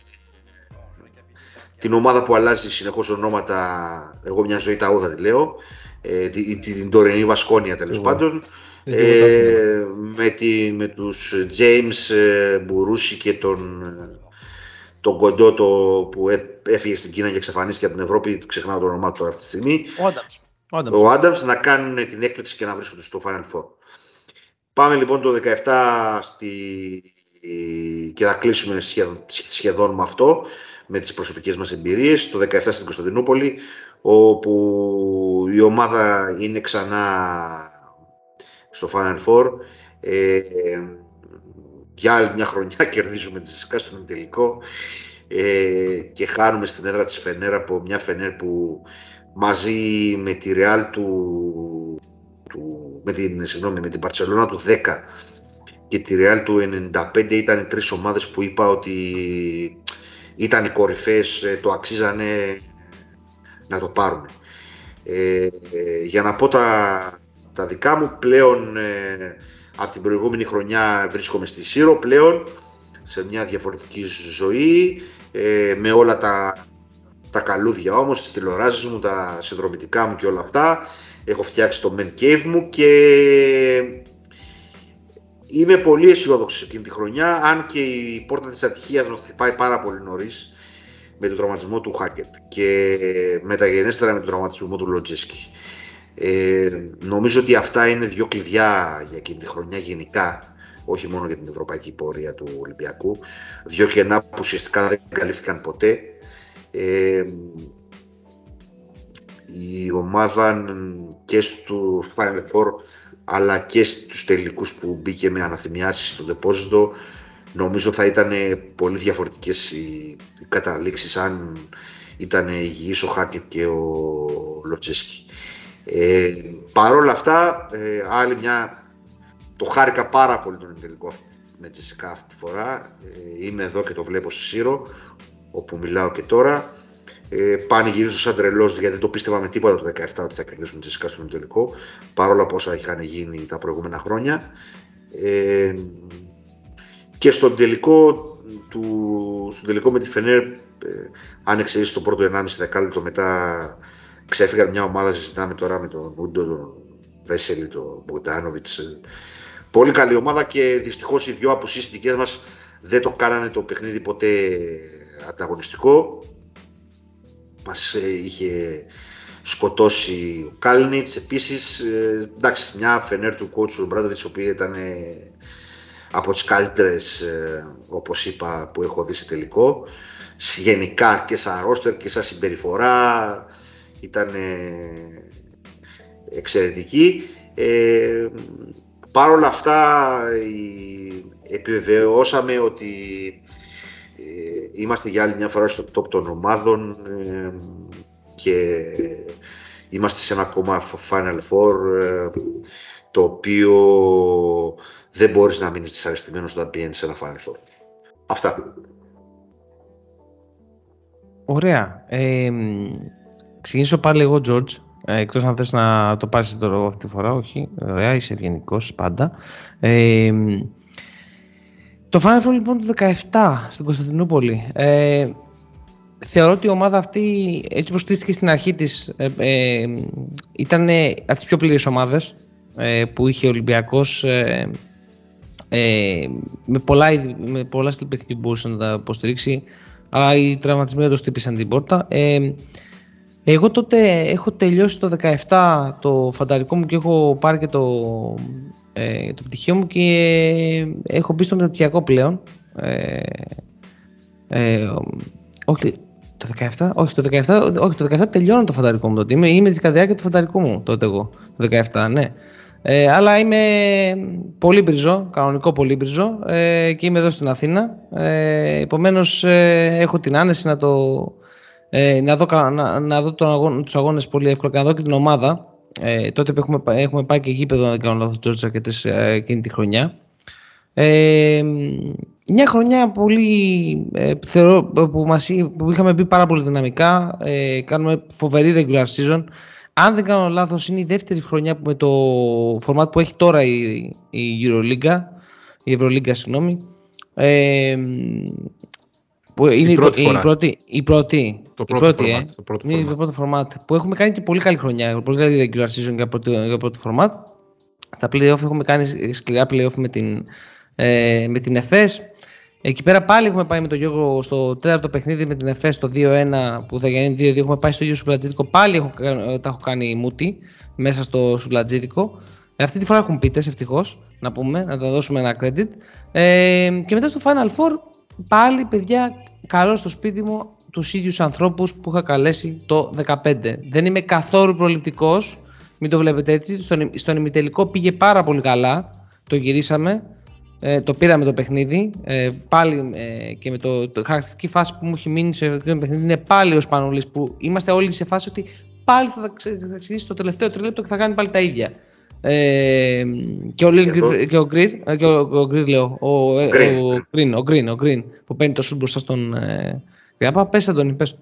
την ομάδα που αλλάζει συνεχώς ονόματα, εγώ μια ζωή τα όδα τη λέω, ε, την, την τωρινή Βασκόνια τέλος πάντων, ε, με, τη, με τους James ε, Μπουρούση και τον, τον κοντό το, που έφυγε στην Κίνα και εξαφανίστηκε από την Ευρώπη, ξεχνάω το όνομά του αυτή τη στιγμή. Ο Άνταμς. να κάνουν την έκπληξη και να βρίσκονται στο Final Four. Πάμε λοιπόν το 17 στη... και θα κλείσουμε σχεδόν, σχεδόν με αυτό, με τις προσωπικές μας εμπειρίες. Το 17 στην Κωνσταντινούπολη, όπου η ομάδα είναι ξανά στο Final Four. Ε, για άλλη μια χρονιά κερδίζουμε τη Ζεσικά στον τελικό ε, και χάνουμε στην έδρα της Φενέρ από μια Φενέρ που μαζί με τη Ρεάλ του με την, συγγνώμη, με την Παρσελώνα του 10 και τη Real του 95 ήταν οι τρεις ομάδες που είπα ότι ήταν οι κορυφές, ε, το αξίζανε να το πάρουν. Ε, για να πω τα, τα δικά μου, πλέον ε, από την προηγούμενη χρονιά βρίσκομαι στη Σύρο, πλέον σε μια διαφορετική ζωή, ε, με όλα τα, τα καλούδια όμως, τις τηλεοράσεις μου, τα συνδρομητικά μου και όλα αυτά έχω φτιάξει το Men Cave μου και είμαι πολύ αισιόδοξος εκείνη τη χρονιά, αν και η πόρτα της ατυχίας μας χτυπάει πάρα πολύ νωρίς με τον τραυματισμό του Χάκετ και μεταγενέστερα με τον τραυματισμό του Λοτζέσκι. Ε, νομίζω ότι αυτά είναι δύο κλειδιά για εκείνη τη χρονιά γενικά, όχι μόνο για την ευρωπαϊκή πορεία του Ολυμπιακού. Δύο κενά που ουσιαστικά δεν καλύφθηκαν ποτέ. Ε, η ομάδα και στο Final Four αλλά και στους τελικούς που μπήκε με αναθυμιάσεις στο δεπόζιτο νομίζω θα ήταν πολύ διαφορετικές οι, οι καταλήξεις αν ήταν υγιής ο Χάκετ και ο Λοτσέσκι. Ε, Παρ' όλα αυτά, ε, άλλη μια, το χάρηκα πάρα πολύ τον τελικό με Τσεσικά αυτή τη φορά. Ε, είμαι εδώ και το βλέπω στη Σύρο, όπου μιλάω και τώρα. Ε, πάνε γυρίζω σαν τρελός γιατί δεν το πίστευα με τίποτα το 17 ότι θα κερδίσουν τη Τσέσικα στον τελικό παρόλα πόσα είχαν γίνει τα προηγούμενα χρόνια. Ε, και στον τελικό, του, στον τελικό με τη Φενέρ, ε, αν εξαιρέσει το πρώτο 1,5 δεκάλεπτο μετά ξέφυγαν μια ομάδα, συζητάμε τώρα με τον Ούντο, τον Βέσελη, τον Μπογκδάνοβιτ. Πολύ καλή ομάδα και δυστυχώς οι δυο αποσύσει δικές μας δεν το κάνανε το παιχνίδι ποτέ ανταγωνιστικό. Μας ε, είχε σκοτώσει ο Κάλνιτς επίσης. Ε, εντάξει μια φενέρ του κότσου Μπράντοβιτς η οποία ήταν ε, από τις καλύτερες ε, όπως είπα που έχω δει σε τελικό. Γενικά και σαν ρόστερ και σαν συμπεριφορά ήταν ε, εξαιρετική ε, Παρ' όλα αυτά η- επιβεβαιώσαμε ότι ε, είμαστε για άλλη μια φορά στο top των ομάδων ε, και είμαστε σε ένα ακόμα Final Four ε, το οποίο δεν μπορείς να μείνεις δυσαρεστημένος όταν πηγαίνεις σε ένα Final Four. Αυτά. Ωραία. Ε, μ, ξεκινήσω πάλι εγώ, George. Ε, εκτός αν θες να το πάρεις τώρα αυτή τη φορά, όχι. Ωραία, είσαι ευγενικός πάντα. Ε, μ, το Final Four λοιπόν του 17 στην Κωνσταντινούπολη. Ε, θεωρώ ότι η ομάδα αυτή, έτσι όπως στήθηκε στην αρχή της, ε, ε, ήταν από τις πιο πλήρες ομάδες ε, που είχε ο Ολυμπιακός ε, ε, με πολλά, είδη- με πολλά στυλ παιχνιδιού μπορούσε να τα υποστηρίξει αλλά οι τραυματισμοί δεν το στύπησαν την πόρτα. Ε, εγώ τότε έχω τελειώσει το 17 το φανταρικό μου και έχω πάρει και το, ε, το πτυχίο μου και ε, έχω μπει στο μεταπτυχιακό πλέον. Ε, ε, όχι, το 17, όχι το 17, όχι το 17 τελειώνω το φανταρικό μου τότε. Είμαι, είμαι στη διάρκεια του φανταρικού μου τότε εγώ, το 17, ναι. Ε, αλλά είμαι πολύ μπριζό, κανονικό πολύ μπριζό ε, και είμαι εδώ στην Αθήνα. Ε, επομένως ε, έχω την άνεση να, το, ε, να δω, κα- να, να δω τον αγώνα, τους αγώνες πολύ εύκολα και να δω και την ομάδα. Ε, τότε που έχουμε, πα- έχουμε πάει και γήπεδο, αν δεν κάνω λάθος, Τζόρτζ, αρκετές ε, εκείνη τη χρονιά. Ε, μια χρονιά πολύ ε, θεωρώ, που, μας, εί- που είχαμε μπει πάρα πολύ δυναμικά. Ε, κάνουμε φοβερή regular season. Αν δεν κάνω λάθος είναι η δεύτερη χρονιά που με το format που έχει τώρα η, η Euroliga, η Ευρωλίγκα συγγνώμη. Ε, που είναι η, πρώτη η φορά. πρώτη, η πρώτη, Το η πρώτο πρώτη, format, ε. το πρώτο Είναι format. το πρώτο format που έχουμε κάνει και πολύ καλή χρονιά, πολύ καλή regular season για πρώτο, για πρώτο format. Στα playoff έχουμε κάνει σκληρά playoff με την, ε, με την ΕΦΕΣ. Εκεί πέρα πάλι έχουμε πάει με τον Γιώργο στο τέταρτο παιχνίδι με την ΕΦΕΣ το 2-1 που θα γίνει 2-2. Έχουμε πάει στο ίδιο σουβλατζίδικο. Πάλι έχω, κα- τα έχω κάνει μούτι μέσα στο σουβλατζίδικο. Ε, αυτή τη φορά έχουν πίτες ευτυχώς, να πούμε, να τα δώσουμε ένα credit. Ε, και μετά στο Final Four πάλι παιδιά καλώ στο σπίτι μου τους ίδιους ανθρώπους που είχα καλέσει το 15. Δεν είμαι καθόλου προληπτικός, μην το βλέπετε έτσι. Στον, στον ημιτελικό πήγε πάρα πολύ καλά, το γυρίσαμε, ε, το πήραμε το παιχνίδι. Ε, πάλι ε, και με το, το χαρακτηριστική φάση που μου έχει μείνει σε αυτό το παιχνίδι είναι πάλι ο Σπανούλης που είμαστε όλοι σε φάση ότι πάλι θα, τα ξε- θα ξεκινήσει το τελευταίο τρίλεπτο και θα κάνει πάλι τα ίδια. Ε, και ο, Lil Και εδώ- Green- και ο Green, ε, και ο, ο Green λέω, ο, ε, Green, ο, Green, ο Green, ο Green, που παίρνει το σουτ μπροστά στον ε, Γραπά. Πες Αντώνη, πες.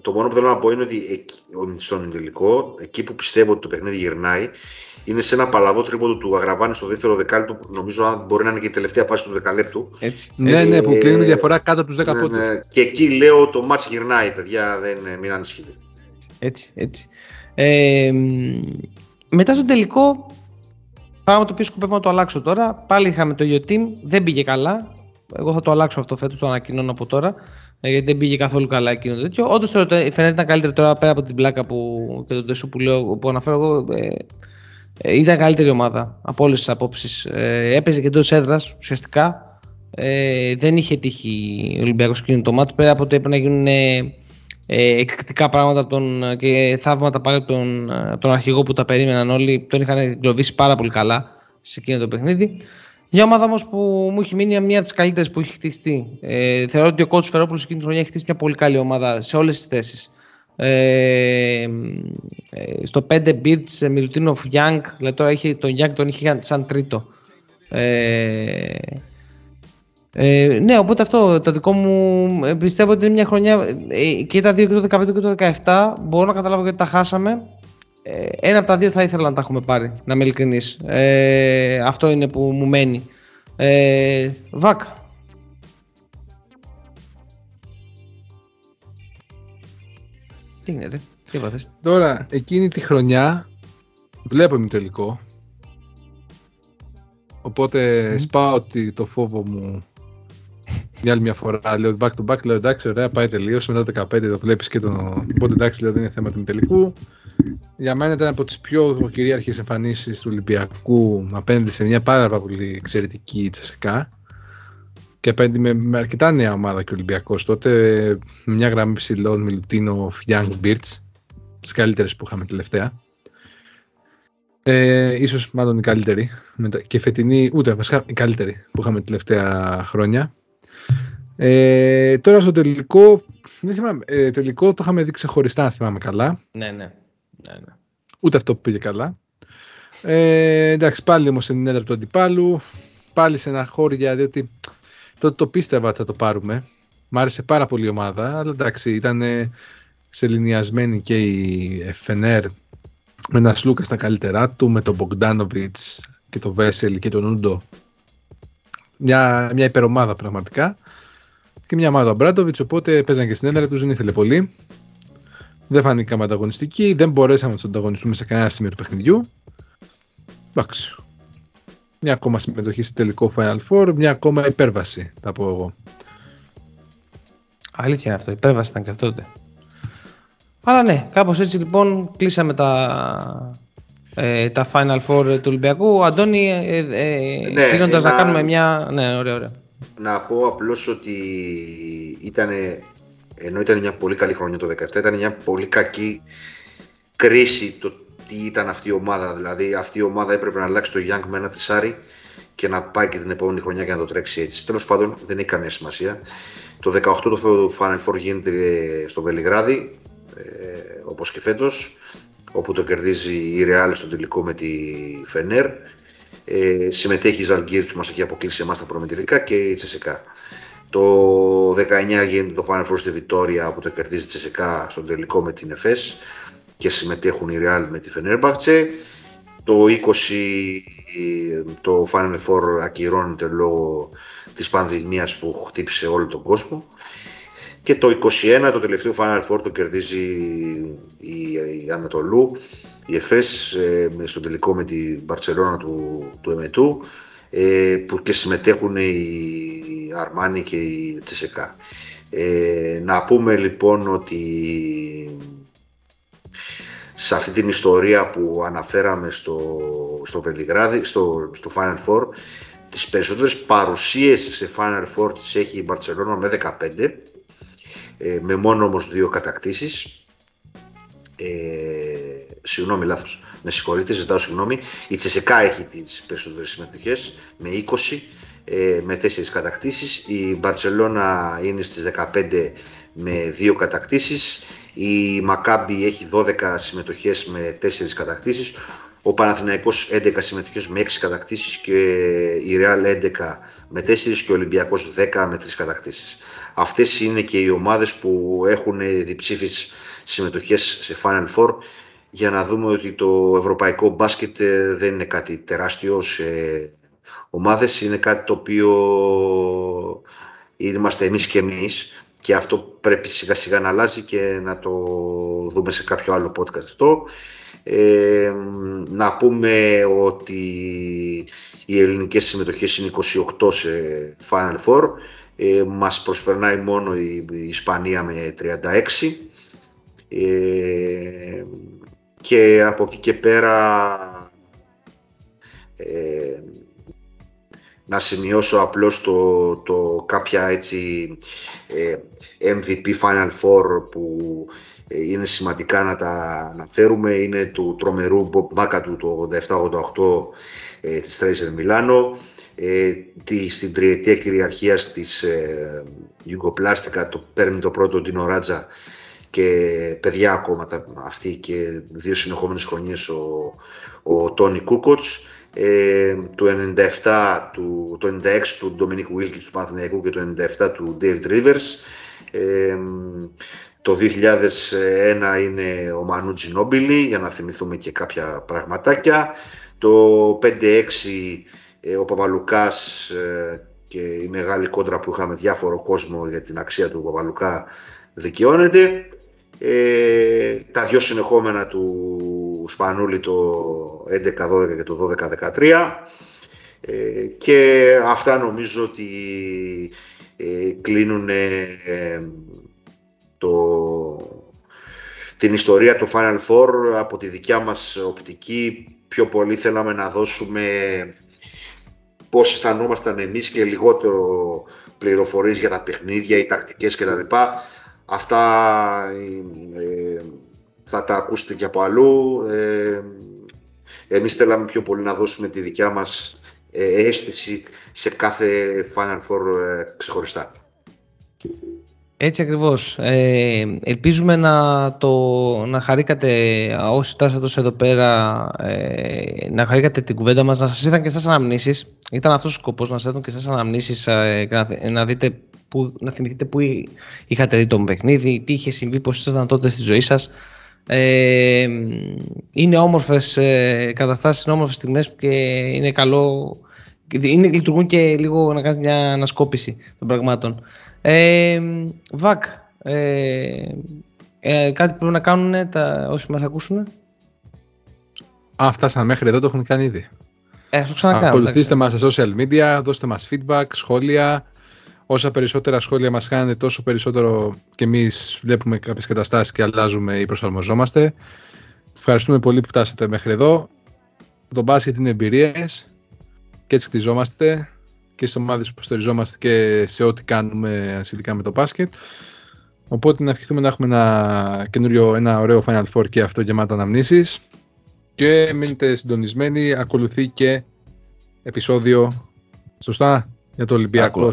Το μόνο που θέλω να πω είναι ότι εκεί, ο- στον τελικό, εκεί που πιστεύω ότι το παιχνίδι γυρνάει, είναι σε ένα παλαβό τρίποντο του Αγραβάνη στο δεύτερο δεκάλεπτο. που Νομίζω αν μπορεί να είναι και η τελευταία φάση του δεκαλέπτου. Έτσι. Ναι, Έτσι, ναι, που ε, κλείνει η διαφορά κάτω από τους 10 Ναι, πόντους. ναι. Και εκεί λέω το μάτς γυρνάει, παιδιά, δεν, ε, μην ανησυχείτε. Έτσι, έτσι. Ε, μ, μετά στο τελικό, πράγμα το οποίο σκοπεύω να το αλλάξω τώρα. Πάλι είχαμε το ίδιο team, δεν πήγε καλά. Εγώ θα το αλλάξω αυτό φέτος, το ανακοινώνω από τώρα. ε, Γιατί δεν πήγε καθόλου καλά εκείνο το τέτοιο. Όντως φαίνεται να ήταν καλύτερο τώρα πέρα από την πλάκα που, και τον τεσού που, λέω, που αναφέρω εγώ. Ε, ε, ήταν καλύτερη ομάδα από όλες τις απόψεις. Ε, έπαιζε και εντός έδρας ουσιαστικά. Ε, δεν είχε τύχει ο Ολυμπιακός εκείνο το μάτι πέρα από ότι έπρεπε να γίνουν ε, ε, εκρηκτικά πράγματα από τον, και θαύματα πάλι από τον, από τον αρχηγό που τα περίμεναν όλοι. Τον είχαν εγκλωβίσει πάρα πολύ καλά σε εκείνο το παιχνίδι. Μια ομάδα όμως που μου έχει μείνει μια από τις καλύτερες που έχει χτιστεί. Ε, θεωρώ ότι ο κότσο Φερόπουλος εκείνη τη χρονιά έχει χτίσει μια πολύ καλή ομάδα σε όλες τις θέσεις. Ε, ε, στο 5 Beats, Μιλουτίνοφ Young, δηλαδή τώρα είχε, τον Young τον είχε σαν τρίτο. Ε, ε, ναι, οπότε αυτό το δικό μου ε, πιστεύω ότι είναι μια χρονιά ε, και τα δύο και το 15 και το 17 μπορώ να καταλάβω γιατί τα χάσαμε. Ε, ένα από τα δύο θα ήθελα να τα έχουμε πάρει, να είμαι ειλικρινής. Ε, αυτό είναι που μου μένει. Ε, Βακ. Τι είναι ρε, τι έπαθες. Τώρα, εκείνη τη χρονιά βλέπω ημιτελικό. Οπότε σπάω ότι το φόβο μου Για άλλη μια φορά λέω back to back, λέω εντάξει, ωραία, πάει τελείως. Μετά το 15 το βλέπεις και τον. Οπότε εντάξει, λέω δεν είναι θέμα του τελικού. Για μένα ήταν από τις πιο κυρίαρχες εμφανίσεις του Ολυμπιακού απέναντι σε μια πάρα πολύ εξαιρετική τσεσικά. Και απέναντι με, με αρκετά νέα ομάδα και ο Ολυμπιακός τότε. Με μια γραμμή ψηλών Μιλουτίνο Young Birds. Τις καλύτερες που είχαμε τελευταία. Ε, ίσως μάλλον η καλύτερη. Και φετινή, ούτε βασικά η καλύτερη που είχαμε τελευταία χρόνια. Ε, τώρα στο τελικό, δεν θυμάμαι, ε, τελικό το είχαμε δει ξεχωριστά, αν θυμάμαι καλά. Ναι, ναι. ναι, ναι. Ούτε αυτό που πήγε καλά. Ε, εντάξει, πάλι όμως στην έδρα του αντιπάλου. Πάλι σε ένα χώρια, διότι τότε το πίστευα ότι θα το πάρουμε. Μ' άρεσε πάρα πολύ η ομάδα, αλλά εντάξει, ήταν σεληνιασμένη και η Φενέρ με ένα Σλούκα στα καλύτερά του, με τον Μπογκδάνοβιτς και τον Βέσελ και τον Ούντο. Μια, μια υπερομάδα πραγματικά. Και μια ομάδα Μπράντοβιτ, οπότε παίζαν και στην έδρα τους, δεν ήθελε πολύ. Δεν φάνηκαμε ανταγωνιστικοί, δεν μπορέσαμε να τους ανταγωνιστούμε σε κανένα σημείο του παιχνιδιού. Εντάξει. Μια ακόμα συμμετοχή στο τελικό Final Four, μια ακόμα υπέρβαση, θα πω εγώ. Αλήθεια είναι αυτό, υπέρβαση ήταν και αυτό τότε. Αλλά ναι, κάπως έτσι λοιπόν κλείσαμε τα, ε, τα Final Four του Ολυμπιακού. Αντώνη, ε, ε, ναι, κλείνοντας να κάνουμε μια... Ναι, ωραία, ωραία. Να πω απλώς ότι ήταν, ενώ ήταν μια πολύ καλή χρονιά το 2017, ήταν μια πολύ κακή κρίση το τι ήταν αυτή η ομάδα. Δηλαδή αυτή η ομάδα έπρεπε να αλλάξει το Young με ένα τεσάρι και να πάει και την επόμενη χρονιά και να το τρέξει έτσι. Τέλος πάντων δεν έχει καμία σημασία. Το 18 το Final Four γίνεται στο Βελιγράδι ε, όπως και φέτος όπου το κερδίζει η Real στο τελικό με τη Φενέρ ε, συμμετέχει η Ζαλγκύρ που μας έχει αποκλείσει εμάς τα προμετρικά και η Τσεσεκά. Το 19 γίνεται το Final Four στη Βιτόρια όπου το κερδίζει η Τσεσεκά στο τελικό με την ΕΦΕΣ και συμμετέχουν η Real με τη Φενέρμπαχτσε το 20 το Final Four ακυρώνεται λόγω της πανδημίας που χτύπησε όλο τον κόσμο. Και το 21 το τελευταίο Final Four το κερδίζει η, η Ανατολού, η ΕΦΕΣ ε, στο τελικό με την Μπαρτσελώνα του, του Εμετού ε, που και συμμετέχουν οι Αρμάνι και η Τσεσεκά. Ε, να πούμε λοιπόν ότι σε αυτή την ιστορία που αναφέραμε στο, στο Βελιγράδι, στο, στο Final Four, τις περισσότερες παρουσίες σε Final Four τις έχει η Μπαρτσελώνα με 15 ε, με μόνο όμως δύο κατακτήσεις. Ε, συγγνώμη λάθος, με συγχωρείτε, ζητάω συγγνώμη. Η Τσεσεκά έχει τις περισσότερες συμμετοχές με 20 ε, με 4 κατακτήσεις. Η Μπαρτσελώνα είναι στις 15 με 2 κατακτήσεις. Η Μακάμπι έχει 12 συμμετοχές με 4 κατακτήσεις. Ο Παναθηναϊκός 11 συμμετοχές με 6 κατακτήσεις και η Real 11 με 4 και ο Ολυμπιακός 10 με 3 κατακτήσεις. Αυτές είναι και οι ομάδες που έχουν διψήφιες συμμετοχές σε Final Four για να δούμε ότι το ευρωπαϊκό μπάσκετ ε, δεν είναι κάτι τεράστιο σε ομάδες, είναι κάτι το οποίο είμαστε εμείς και εμείς. Και αυτό πρέπει σιγά σιγά να αλλάζει και να το δούμε σε κάποιο άλλο podcast αυτό. Ε, να πούμε ότι οι ελληνικές συμμετοχές είναι 28 σε Final Four. Ε, μας προσπερνάει μόνο η, Ισπανία με 36 ε, και από εκεί και πέρα ε, να σημειώσω απλώς το, το κάποια έτσι ε, MVP Final Four που ε, είναι σημαντικά να τα αναφέρουμε είναι του τρομερού Bob του το 87-88 ε, της Τρέιζερ Μιλάνο ε, τη, στην τριετία κυριαρχίας της ε, Ιουγκοπλάστικα το παίρνει το πρώτο Ντίνο Ράτζα και παιδιά ακόμα τα, αυτή και δύο συνεχόμενες χρονιές ο, ο Τόνι Κούκοτς ε, το 97 του, το 96 του Ντομινίκ Βίλκη του Παναθηναϊκού και το 97 του David Rivers ε, το 2001 είναι ο Μανού Τζινόμπιλι για να θυμηθούμε και κάποια πραγματάκια το 5-6 ε, ο Παπαλουκάς ε, και η μεγάλη κόντρα που είχαμε διάφορο κόσμο για την αξία του Παπαλουκά δικαιώνεται. Ε, τα δυο συνεχόμενα του Σπανούλη το 11-12 και το 12-13 ε, και αυτά νομίζω ότι ε, κλείνουν το, την ιστορία του Final Four από τη δικιά μας οπτική. Πιο πολύ θέλαμε να δώσουμε πώς αισθανόμασταν εμείς και λιγότερο πληροφορίες για τα παιχνίδια, οι τακτικές κτλ. Αυτά ε, θα τα ακούσετε και από αλλού. Ε, εμείς θέλαμε πιο πολύ να δώσουμε τη δικιά μας ε, αίσθηση σε κάθε Final Four ε, ξεχωριστά. Έτσι ακριβώς. Ε, ελπίζουμε να, το, να χαρήκατε όσοι στάσατε τόσο εδώ πέρα, ε, να χαρήκατε την κουβέντα μας, να σας είδαν και εσάς αναμνήσεις. Ήταν αυτός ο σκοπός, να σας είδαν και εσάς αναμνήσεις, ε, να, δείτε που, να θυμηθείτε πού είχατε δει το παιχνίδι, τι είχε συμβεί, πώς ήσασταν τότε στη ζωή σας. Ε, είναι όμορφες ε, καταστάσεις, είναι όμορφες στιγμές και είναι καλό, είναι, λειτουργούν και λίγο να κάνεις μια ανασκόπηση των πραγμάτων. Ε, Βακ, ε, ε, κάτι πρέπει να κάνουν τα, όσοι μας ακούσουν. Α, φτάσαμε μέχρι εδώ, το έχουν κάνει ήδη. Ε, το ξανακάνω. Ακολουθήστε μας στα social media, δώστε μας feedback, σχόλια. Όσα περισσότερα σχόλια μας κάνετε, τόσο περισσότερο και εμείς βλέπουμε κάποιες καταστάσεις και αλλάζουμε ή προσαρμοζόμαστε. Ευχαριστούμε πολύ που φτάσατε μέχρι εδώ. Το μπάσκετ είναι εμπειρίες και έτσι χτιζόμαστε και στις ομάδες που στηριζόμαστε και σε ό,τι κάνουμε σχετικά με το μπάσκετ. Οπότε να ευχηθούμε να έχουμε ένα καινούριο, ένα ωραίο Final Four και αυτό γεμάτο αναμνήσεις. Και μείνετε συντονισμένοι, ακολουθεί και επεισόδιο, σωστά, για το Ολυμπιακό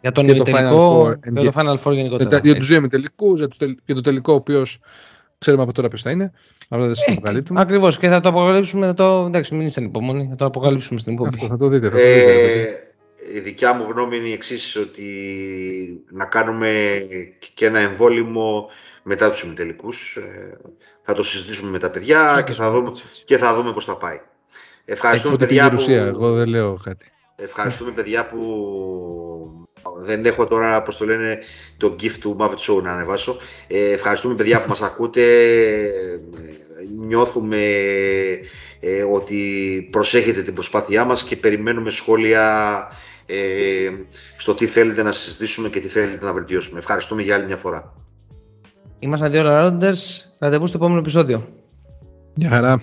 Για τον το τελικό, Final Four, για το Final Four γενικότερα. Για, για τους τελικού, για, για το τελικό ο οποίος ξέρουμε από τώρα ποιος θα είναι. Αλλά δεν σα αποκαλύπτουμε. Ακριβώς και θα το αποκαλύψουμε. Θα το... Εντάξει, μην είστε υπομονή. Θα το αποκαλύψουμε στην υπομονή. Αυτό θα το δείτε. Θα το δείτε ε, η δικιά μου γνώμη είναι η εξής, ότι να κάνουμε και ένα εμβόλυμο μετά τους ημιτελικούς. Ε, θα το συζητήσουμε με τα παιδιά και θα δούμε, και θα δούμε πώς θα πάει. Ευχαριστούμε παιδιά που... Εγώ δεν λέω κάτι. Ευχαριστούμε παιδιά που δεν έχω τώρα, πώς το λένε, το gift του Mavit Show να ανεβάσω. Ε, ευχαριστούμε παιδιά που μας ακούτε. Νιώθουμε ε, ότι προσέχετε την προσπάθειά μας και περιμένουμε σχόλια ε, στο τι θέλετε να συζητήσουμε και τι θέλετε να βελτιώσουμε. Ευχαριστούμε για άλλη μια φορά. Είμαστε δύο Rounders. Ραντεβού στο επόμενο επεισόδιο. Γεια χαρά.